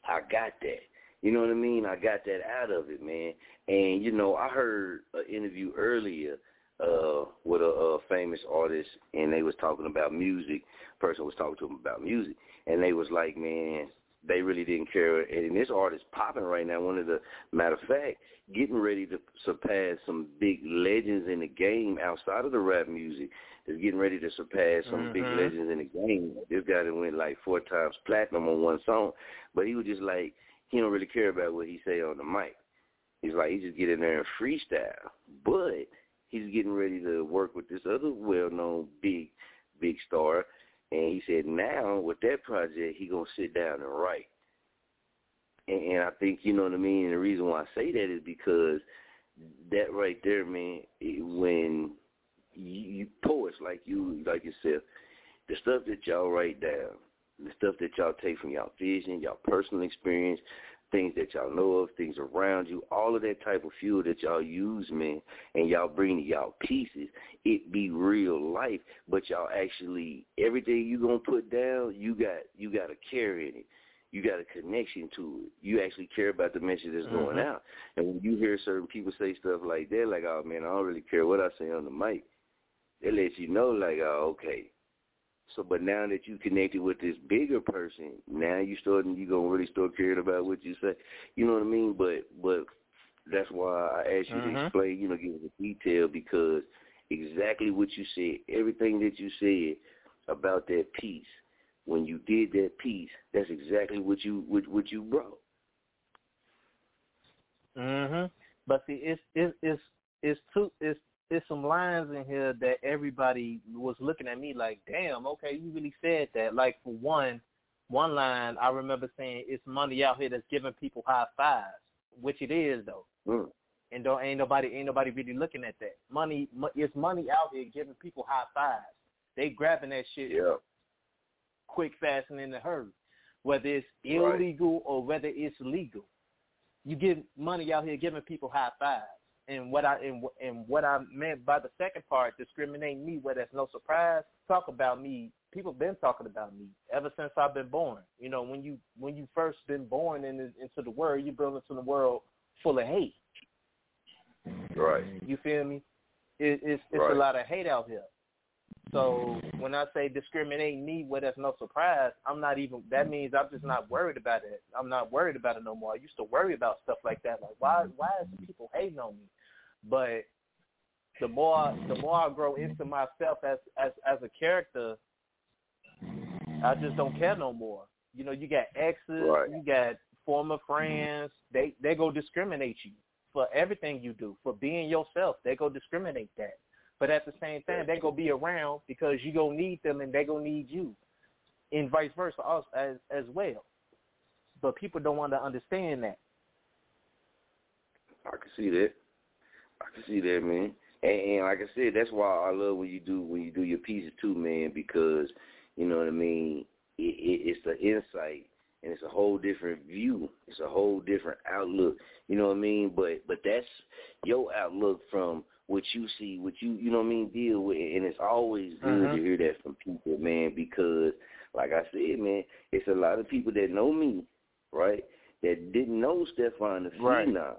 I got that. You know what I mean? I got that out of it, man. And you know, I heard an interview earlier uh with a, a famous artist, and they was talking about music. Person was talking to them about music, and they was like, man, they really didn't care. And this artist popping right now. One of the matter of fact, getting ready to surpass some big legends in the game outside of the rap music. Is getting ready to surpass some big Mhm. legends in the game. This guy that went like four times platinum on one song, but he was just like he don't really care about what he say on the mic. He's like he just get in there and freestyle, but he's getting ready to work with this other well-known big, big star, and he said now with that project he gonna sit down and write. And, and I think you know what I mean. And the reason why I say that is because that right there, man, it, when you, you poets like you, like yourself, the stuff that y'all write down, the stuff that y'all take from y'all vision, y'all personal experience, things that y'all know of, things around you, all of that type of fuel that y'all use, man, and y'all bring to y'all pieces, it be real life, but y'all actually everything you gonna put down, you got you got a care in it. You got a connection to it. You actually care about the message that's going Mhm. out. And when you hear certain people say stuff like that, like, oh man, I don't really care what I say on the mic, it lets you know like, oh, okay. So, but now that you connected with this bigger person, now you starting, you gonna really start caring about what you say. You know what I mean? But, but that's why I asked you to Mhm. explain, you know, give us a detail because exactly what you said, everything that you said about that piece, when you did that piece, that's exactly what you what, what you brought. Mhm. But see, it's it's it's it's two it's it's some lines in here that everybody was looking at me like, damn, okay, you really said that. Like for one, one line I remember saying, "It's money out here that's giving people high fives," which it is though. Mm. And don't ain't nobody ain't nobody really looking at that. Money, it's money out here giving people high fives. They grabbing that shit Yeah. quick, fast, and in a hurry. whether it's illegal or whether it's legal. You give money out here giving people high fives. And what I and, and what I meant by the second part, discriminating me where that's no surprise, talk about me. People been talking about me ever since I've been born. You know, when you when you first been born in, into the world, you're born into the world full of hate. Right. You feel me? It, it's it's Right. a lot of hate out here. So when I say discriminate me well, that's no surprise, I'm not even. That means I'm just not worried about it. I'm not worried about it no more. I used to worry about stuff like that. Like why why is the people hating on me? But the more I, the more I grow into myself as as as a character, I just don't care no more. You know, you got exes, Right. you got former friends. They they go discriminate you for everything you do for being yourself. They go discriminate that. But at the same time, they gonna be around because you gonna need them and they gonna need you, and vice versa as as well. But people don't want to understand that. I can see that. I can see that, man. And, and like I said, that's why I love when you do when you do your pieces too, man. Because you know what I mean. It, it, it's the insight, and it's a whole different view. It's a whole different outlook. You know what I mean. But but that's your outlook from what you see, what you you know what I mean deal with, and it's always good Mhm. to hear that from people, man. Because like I said, man, it's a lot of people that know me, right? That didn't know Stefan the Right. Phenom.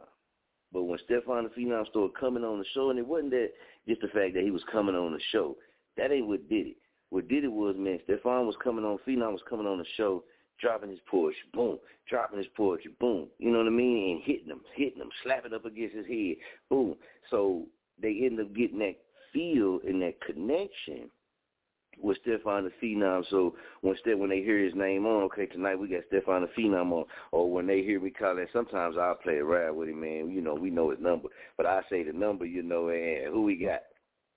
But when Stefan the Phenom started coming on the show, and it wasn't that just the fact that he was coming on the show. That ain't what did it. What did it was, man, Stefan was coming on, Phenom was coming on the show, dropping his poetry, boom, dropping his poetry, boom. You know what I mean? And hitting him, hitting him, slapping up against his head, boom. So they end up getting that feel and that connection with Stefan the Phenom. So when Ste- when they hear his name on, okay, tonight we got Stefan the Phenom on, or when they hear me call it, sometimes I'll play around with him, man. You know, we know his number, but I say the number, you know, and who we got.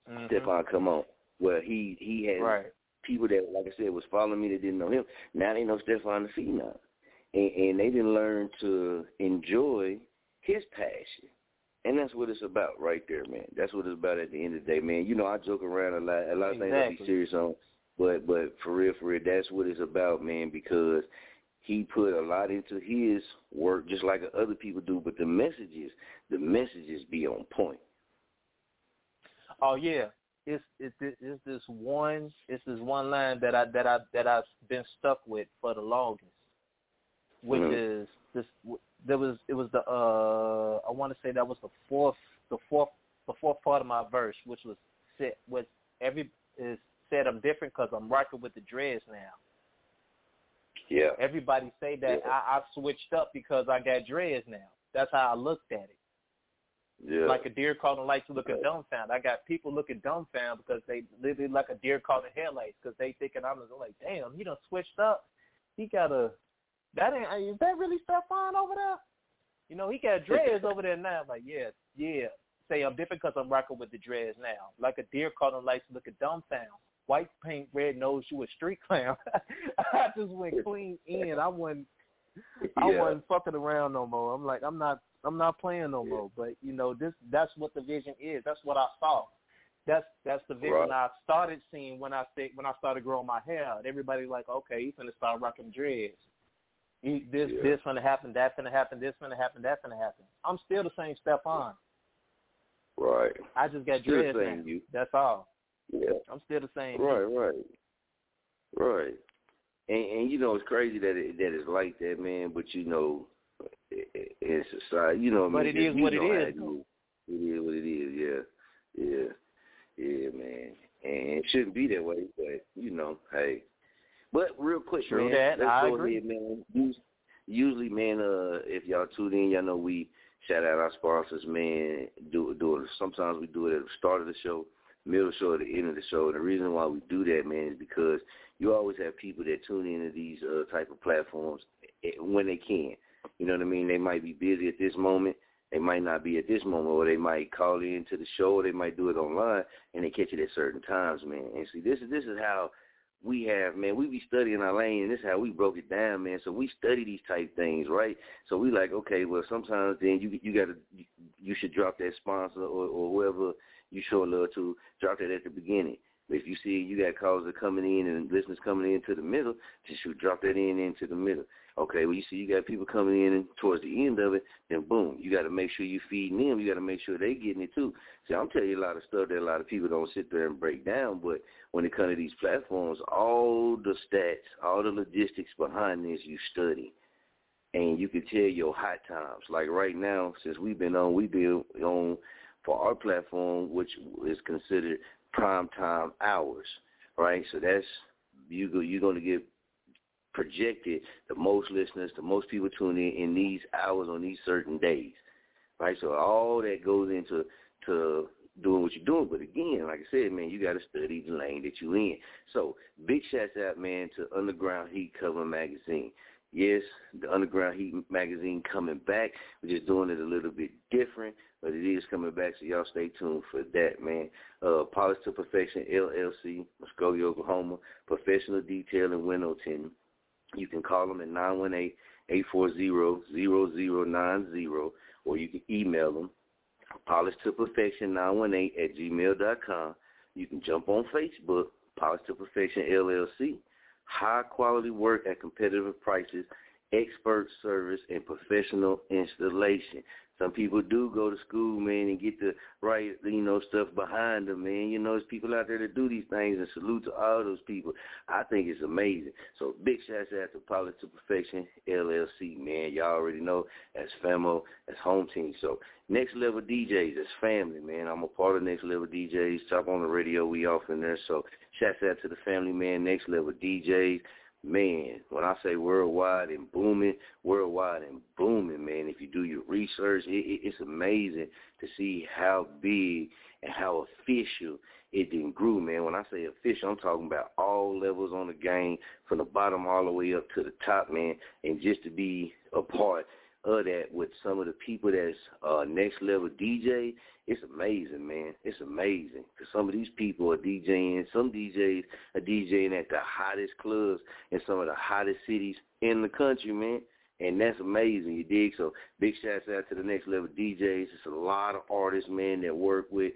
Mhm. Stefan come on. Well, he he had Right. people that, like I said, was following me that didn't know him. Now they know Stefan the Phenom, and, and they didn't learn to enjoy his passion. And that's what it's about right there, man. That's what it's about at the end of the day, man. You know, I joke around a lot. A lot of things I be serious on, but but for real, for real, that's what it's about, man. Because he put a lot into his work, just like other people do. But the messages, the messages be on point. Oh yeah, it's it's it's this one it's this one line that I that I that I've been stuck with for the longest, which Mhm. is this. There was it was the uh I want to say that was the fourth the fourth the fourth part of my verse, which was said was every is said I'm different because I'm rocking with the dreads now. Yeah. Everybody say that Yeah. I, I switched up because I got dreads now. That's how I looked at it. Yeah. Like a deer caught in lights looking dumbfounded. I got people looking dumbfounded because they literally like a deer caught in headlights because they thinking I'm like, damn, he done switched up. He got a that ain't is that really Stefan over there? You know, he got dreads over there now. Like, yeah, yeah. Say I'm different because I'm rocking with the dreads now. Like a deer caught in lights looking dumbfounded. White paint, red nose, you a street clown. [laughs] I just went clean in. I wasn't I Yeah. wasn't fucking around no more. I'm like, I'm not, I'm not playing no more. But you know, this, that's what the vision is. That's what I saw. That's that's the vision Right. I started seeing when I say when I started growing my hair out. Everybody like, okay, he's gonna start rocking dreads. He, this Yeah. this gonna happen, that gonna happen, this gonna happen, that gonna happen. I'm still the same Stefan. Right. I just got Still dreads same now. you. That's all. Yeah. I'm still the same. Right, right, right. And and you know it's crazy that it that it's like that, man. But you know, in society, you know, what I But mean, it is you what it know how is. It is. It is what it is. Yeah, yeah, yeah, man. And it shouldn't be that way, but you know, hey. But real quick, True man. that. Let's I go agree. ahead, man. Usually, man, uh, if y'all tune in, y'all know we shout out our sponsors, man. Do do it. Sometimes we do it at the start of the show, middle of the show, at the end of the show. And the reason why we do that, man, is because you always have people that tune into these uh, type of platforms eh, when they can. You know what I mean? They might be busy at this moment. They might not be at this moment, or they might call in to the show, or they might do it online, and they catch it at certain times, man. And see, this is this is how we have, man. We be studying our lane, and this is how we broke it down, man. So we study these type things, right? So we like, okay, well, sometimes then you you got to you should drop that sponsor or, or whoever you show love to, drop that at the beginning. If you see you got calls that coming in and listeners coming into the middle, just shoot drop that in into the middle. Okay, well you see you got people coming in and towards the end of it, then boom, you got to make sure you're feeding them. You got to make sure they getting it too. See, I'm telling you a lot of stuff that a lot of people don't sit there and break down. But when it comes to these platforms, all the stats, all the logistics behind this, you study, and you can tell your hot times. Like right now, since we've been on, we've been on for our platform, which is considered prime time hours, right? So that's you go, you're going to get projected the most listeners, the most people tuning in in these hours on these certain days, right? So all that goes into to doing what you're doing. But again, like I said, man, you got to study the lane that you in. So big shouts out, man, to Underground Heat Cover Magazine. Yes, the Underground Heat magazine coming back. We're just doing it a little bit different, but it is coming back, so y'all stay tuned for that, man. Uh, Polish to Perfection LLC, Muskogee, Oklahoma, professional detailing window tinting. You can call them at 918-840-0090, or you can email them, polish to perfection 918 at gmail dot com. You can jump on Facebook, Polish to Perfection LLC high quality work at competitive prices, expert service, and professional installation. Some people do go to school, man, and get the right, you know, stuff behind them, man. You know, there's people out there that do these things, and salute to all those people. I think it's amazing. So big shouts out to Polish to Perfection LLC, man. Y'all already know as FAMO, as home team. So Next Level DJs, as family, man. I'm a part of Next Level DJs. Chop on the Radio, we off in there. So shouts out to the family, man. Next Level DJs man, when I say worldwide and booming, worldwide and booming, man, if you do your research, it, it, it's amazing to see how big and how official it then grew, man. When I say official, I'm talking about all levels on the game, from the bottom all the way up to the top, man, and just to be a part of that with some of the people that's uh, next level DJ, it's amazing, man. It's amazing because some of these people are DJing. Some DJs are DJing at the hottest clubs in some of the hottest cities in the country, man. And that's amazing, you dig? So big shouts out to the next level DJs. It's a lot of artists, man, that work with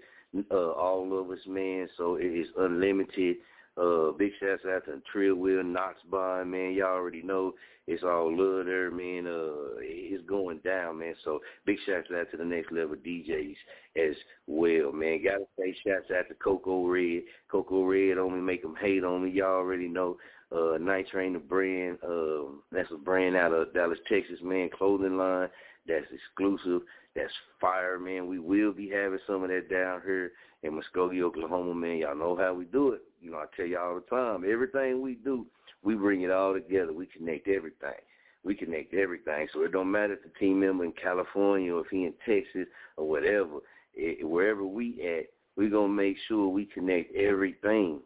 uh, all of us, man. So it is unlimited uh, big shouts out to Trill Will, Knox Bond, man. Y'all already know it's all love there, man. Uh, it's going down, man. So big shouts out to the next level DJs as well, man. Gotta say shouts out to Coco Red. Coco Red only make them hate on me. Y'all already know. Uh, Night Train, the brand. Uh, that's a brand out of Dallas, Texas, man. Clothing line that's exclusive. That's fire, man. We will be having some of that down here in Muskogee, Oklahoma, man. Y'all know how we do it. You know, I tell you all the time, everything we do, we bring it all together. We connect everything. We connect everything. So it don't matter if the team member in California or if he in Texas or whatever. It, wherever we at, we're going to make sure we connect everything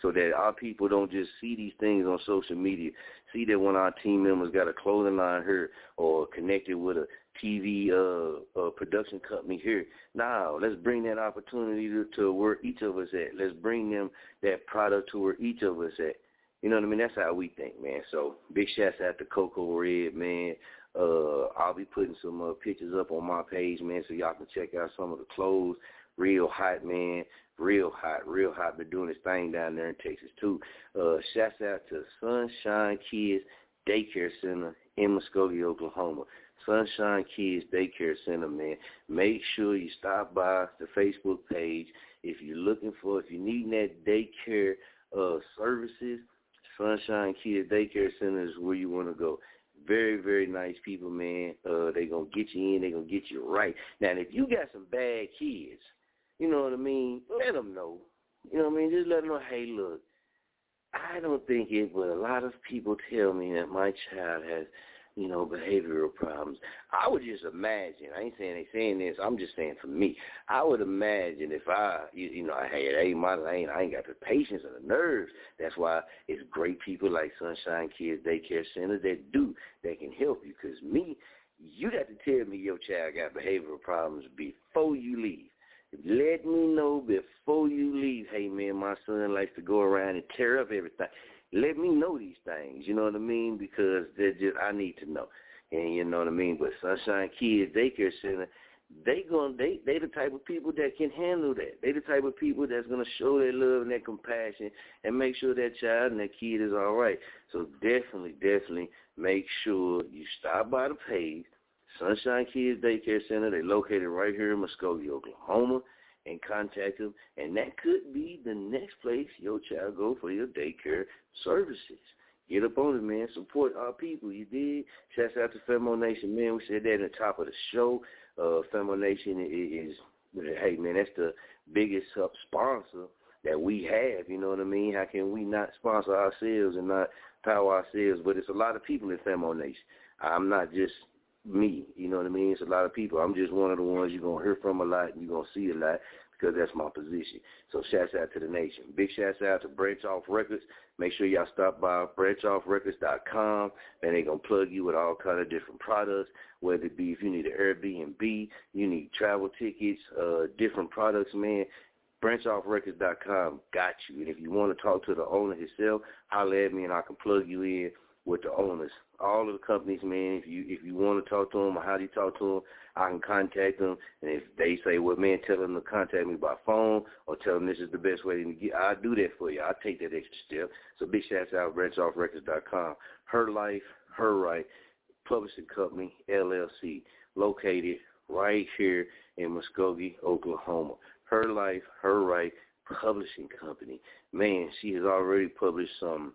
so that our people don't just see these things on social media. See that when our team members got a clothing line here or connected with a TV uh, uh, production company here. Now, let's bring that opportunity to, to where each of us at. Let's bring them that product to where each of us at. You know what I mean? That's how we think, man. So big shouts out to Coco Red, man. Uh, I'll be putting some uh, pictures up on my page, man, so y'all can check out some of the clothes. Real hot, man. Real hot, real hot. Been doing this thing down there in Texas too. Uh, shouts out to Sunshine Kids Daycare Center in Muskogee, Oklahoma. Sunshine Kids Daycare Center, man. Make sure you stop by the Facebook page. If you're looking for, if you need that daycare uh, services, Sunshine Kids Daycare Center is where you want to go. Very, very nice people, man. Uh, they to get you in. they to get you right. Now, if you got some bad kids, you know what I mean, let them know. You know what I mean? Just let them know, hey, look, I don't think it, but a lot of people tell me that my child has – you know, behavioral problems. I would just imagine, I ain't saying they saying this, I'm just saying for me, I would imagine if I, you, you know, I had A my lane, I ain't got the patience or the nerves. That's why it's great people like Sunshine Kids Daycare Center that do, that can help you. Because me, you got to tell me your child got behavioral problems before you leave. Let me know before you leave, hey man, my son likes to go around and tear up everything let me know these things, you know what I mean? Because they're just I need to know. And you know what I mean? But Sunshine Kids Daycare Center, they going they they the type of people that can handle that. They the type of people that's gonna show their love and their compassion and make sure that child and that kid is all right. So definitely, definitely make sure you stop by the page, Sunshine Kids Daycare Center. They located right here in Muskogee, Oklahoma, and contact them. And that could be the next place your child go for your daycare services. Get up on it, man. Support our people. You did. Shouts out to Femo Nation, man. We said that at the top of the show. Uh, Femo Nation is, hey, man, that's the biggest sponsor that we have. You know what I mean? How can we not sponsor ourselves and not power ourselves? But it's a lot of people in Femo Nation. I'm not just me. You know what I mean? It's a lot of people. I'm just one of the ones you're gonna hear from a lot and you're gonna see a lot because that's my position. So shouts out to the nation. Big shouts out to Branch Off Records. Make sure y'all stop by branchoffrecords.com and they're to plug you with all kind of different products, whether it be if you need an Airbnb, you need travel tickets, uh, different products, man. BranchOffRecords.com got you. And if you want to talk to the owner himself, holler at me and I can plug you in with the owners. All of the companies, man, if you if you want to talk to them or how do you talk to them, I can contact them. And if they say, well, man, tell them to contact me by phone or tell them this is the best way to get, I'll do that for you. I'll take that extra step. So big shouts out, branchoffrecords.com. Her Life, Her Right, Publishing Company, LLC, located right here in Muskogee, Oklahoma. Her Life, Her Right, Publishing Company. Man, she has already published some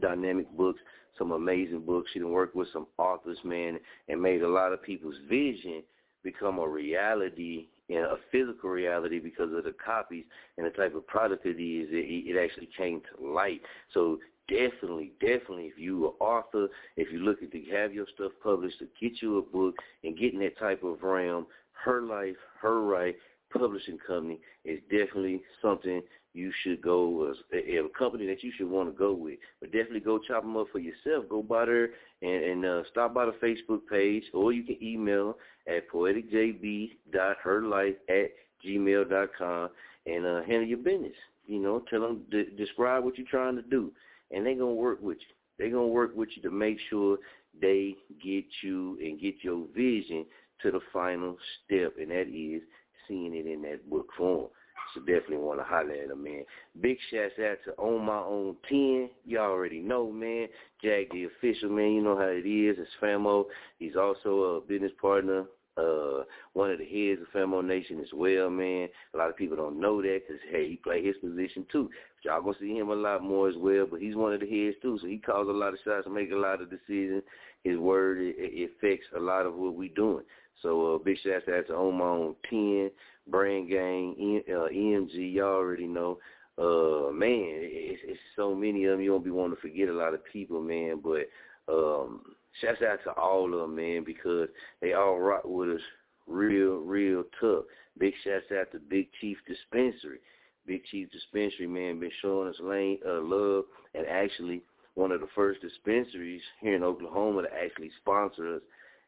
dynamic books some amazing books. She done worked with some authors, man, and made a lot of people's vision become a reality and a physical reality because of the copies and the type of product it is. It, it actually came to light. So definitely, definitely, if you are author, if you're looking to have your stuff published, to get you a book and get in that type of realm, her life, her right, publishing company is definitely something you should go as a, a company that you should want to go with. But definitely go chop them up for yourself. Go by there and, and uh, stop by the Facebook page, or you can email at poeticjb.herlife at gmail.com and uh, handle your business. You know, tell them, de- describe what you're trying to do, and they're going to work with you. They're going to work with you to make sure they get you and get your vision to the final step, and that is seeing it in that book form. So definitely want to holler at him, man. Big shouts out to On My Own 10. You already know, man. Jack, the official, man. You know how it is. It's Famo. He's also a business partner, uh, one of the heads of Famo Nation as well, man. A lot of people don't know that because, hey, he play his position too. But y'all going to see him a lot more as well, but he's one of the heads too, so he calls a lot of shots make a lot of decisions. His word, it affects a lot of what we doing. So uh, big shout out to On My Own 10. Brain Gang, uh, EMG, y'all already know. Uh, man, it's, it's so many of them. You don't be wanting to forget a lot of people, man. But um, shouts out to all of them, man, because they all rock with us real, real tough. Big shouts out to Big Chief Dispensary. Big Chief Dispensary, man, been showing us lane, uh, love and actually one of the first dispensaries here in Oklahoma to actually sponsor us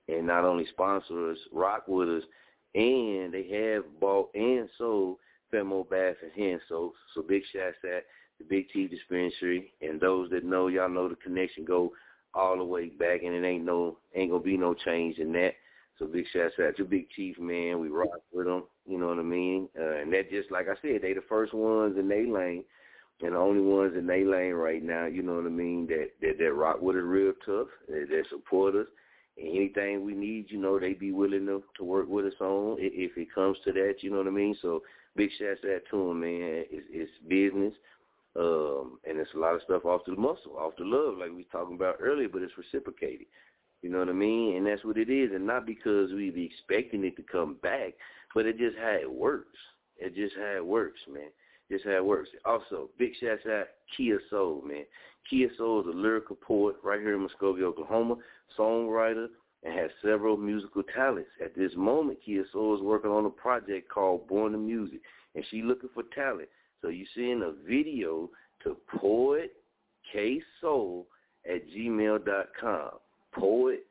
and not only sponsor us, rock with us, and they have bought and sold Femo Bath and Hand Soap. So big shouts at the Big Chief Dispensary, and those that know, y'all know the connection go all the way back, and it ain't no ain't gonna be no change in that. So big shouts out to Big Chief, man. We rock with them, you know what I mean? Uh, and that just like I said, they the first ones in they lane, and the only ones in they lane right now, you know what I mean? That that, that rock with it real tough, that, that support us anything we need, you know, they be willing to, to work with us on if, it comes to that, you know what I mean? So big shouts out to them, man. It's, it's business, um, and it's a lot of stuff off the muscle, off the love, like we was talking about earlier, but it's reciprocated. You know what I mean? And that's what it is, and not because we be expecting it to come back, but it just how it works. It just how it works, man. Just how it works. Also, big shouts out Kia Soul, man. Kia Soul is a lyrical poet right here in Muskogee, Oklahoma, songwriter, and has several musical talents. At this moment, Kia Soul is working on a project called Born to Music, and she's looking for talent. So you seeing a video to Poet K Soul at gmail.com. Poet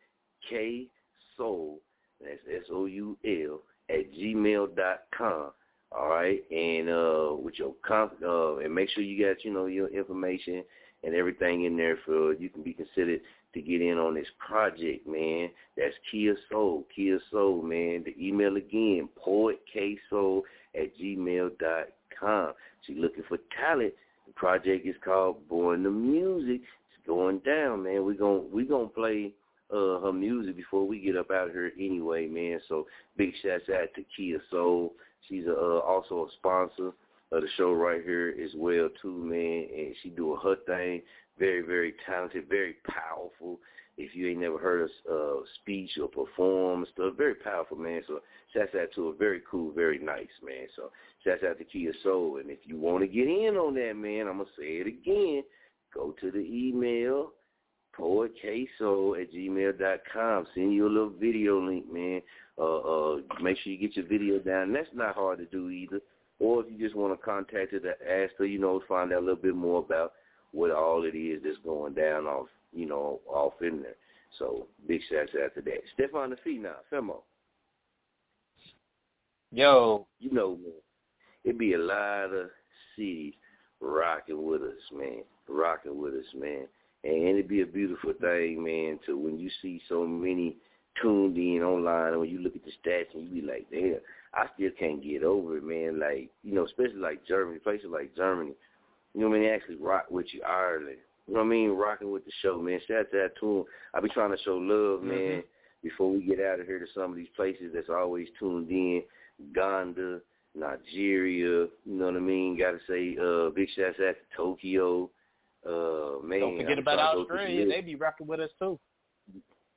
K Soul, that's S O U L, at gmail.com. All right, and uh, with your comp, uh, and make sure you got you know your information and everything in there for you can be considered to get in on this project, man. That's Kia Soul, Kia Soul, man. The email again, poetksoul at gmail dot com. She's looking for talent. The project is called Born the Music. It's going down, man. We're going we gonna play uh, her music before we get up out here anyway, man. So big shouts out to Kia Soul. She's a, uh, also a sponsor of the show right here as well too, man. And she doing her thing. Very, very talented, very powerful. If you ain't never heard her uh, speech or perform stuff, very powerful, man. So shouts out to her. Very cool, very nice, man. So shouts out to Kia Soul. And if you want to get in on that, man, I'm gonna say it again. Go to the email poetksoul at gmail dot com. Send you a little video link, man. Uh, uh, make sure you get your video down. That's not hard to do either. Or if you just want to contact her to ask her, you know, find out a little bit more about what all it is that's going down off, you know, off in there. So big shouts out to that. Stefan the Phenom, Femo. Yo. You know, man, it be a lot of cities rocking with us, man. Rocking with us, man. And it'd be a beautiful thing, man, to when you see so many tuned in online and when you look at the stats and you be like, damn, I still can't get over it, man. Like, you know, especially like Germany, places like Germany, you know what I mean, they actually rock with you, Ireland. You know what I mean? Rocking with the show, man. Shout out to that them. I be trying to show love, man, Mm-hmm. before we get out of here to some of these places that's always tuned in. Uganda, Nigeria, you know what I mean? Gotta say, uh, big shouts out to Tokyo. Uh man. Don't forget about trying to go through the Australia. They be rocking with us too.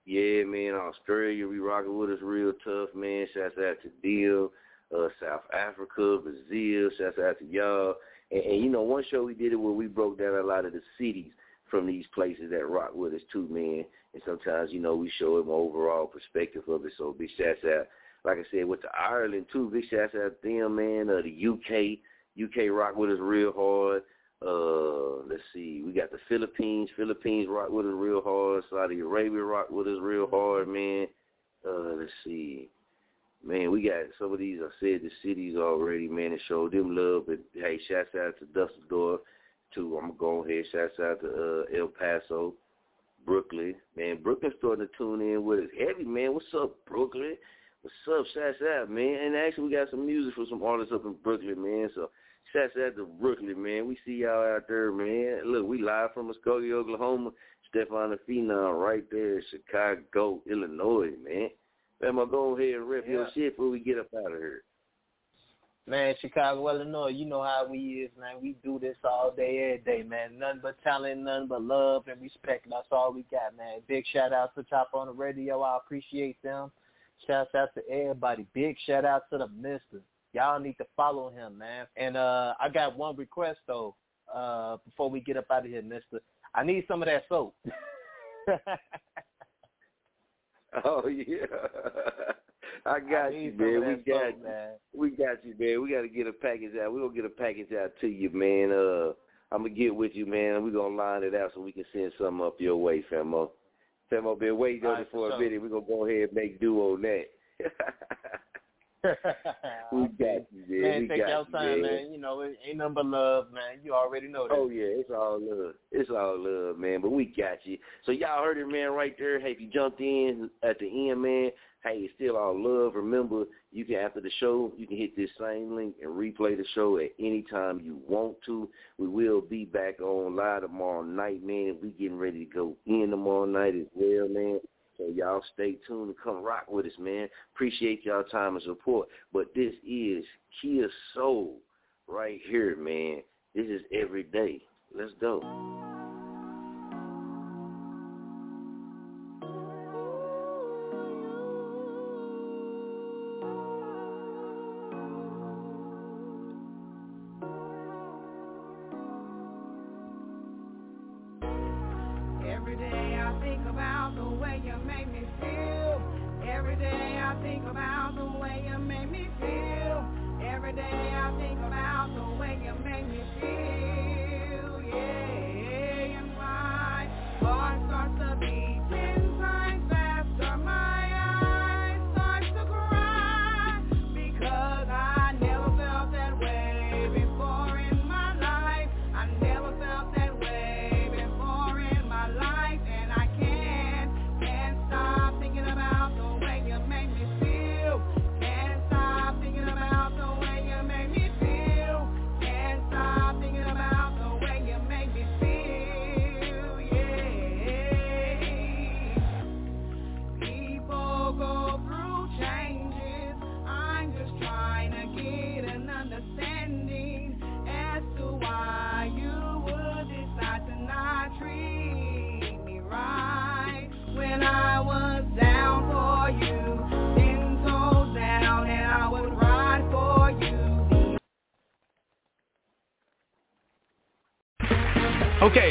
Yeah, man, Australia be rocking with us real tough, man. Shouts out to Deal, uh, South Africa, Brazil. Shouts out to y'all. And, and you know, one show we did it where we broke down a lot of the cities from these places that rock with us too, man. And sometimes, you know, we show them overall perspective of it. So big shouts out, like I said, with the Ireland too. Big shouts out to them, man. Uh, the UK, UK rock with us real hard. Uh, let's see, we got the Philippines. Philippines rock with us real hard. Saudi Arabia rock with us real hard, man. Uh, let's see, man, we got some of these. I said the cities already, man, and showed them love. But hey, shouts out to Dusseldorf too. I'm gonna go ahead. Shouts out to uh, El Paso, Brooklyn, man. Brooklyn starting to tune in with us heavy, man. What's up, Brooklyn? What's up? Shouts out, man. And actually, we got some music for some artists up in Brooklyn, man. So shouts out to Brooklyn, man. We see y'all out there, man. Look, we live from Muskogee, Oklahoma. Stefan the Phenom right there, Chicago, Illinois, man. Man, I'm go ahead and rip your shit before we get up out of here. Man, Chicago, Illinois, you know how we is, man. We do this all day, every day, man. Nothing but talent, nothing but love and respect. That's all we got, man. Big shout out to Chop on the Radio. I appreciate them. Shouts out to everybody. Big shout out to the Mister. Y'all need to follow him, man. And uh I got one request though. Uh, before we get up out of here, Mister, I need some of that soap. [laughs] Oh yeah, I got you, need man. We got soap, you. man. We got you, man. We got to get a package out. We're gonna get a package out to you, man. Uh, I'm gonna get with you, man. We're gonna line it out so we can send something up your way, Femo. Femo been waiting on All it for for a minute. We're gonna go ahead and make do on that. [laughs] [laughs] we got you, man. man, we take got your you, time, man. man. You know, it ain't nothing but love, man. You already know that. Oh yeah, it's all love. It's all love, man. But we got you. So y'all heard it, man, right there. Hey, if you jumped in at the end, man, hey, it's still all love. Remember, you can after the show, you can hit this same link and replay the show at any time you want to. We will be back on live tomorrow night, man. We getting ready to go in tomorrow night as well, man. So y'all stay tuned and come rock with us, man. Appreciate y'all time and support. But this is Kia Soul right here, man. This is every day. Let's go.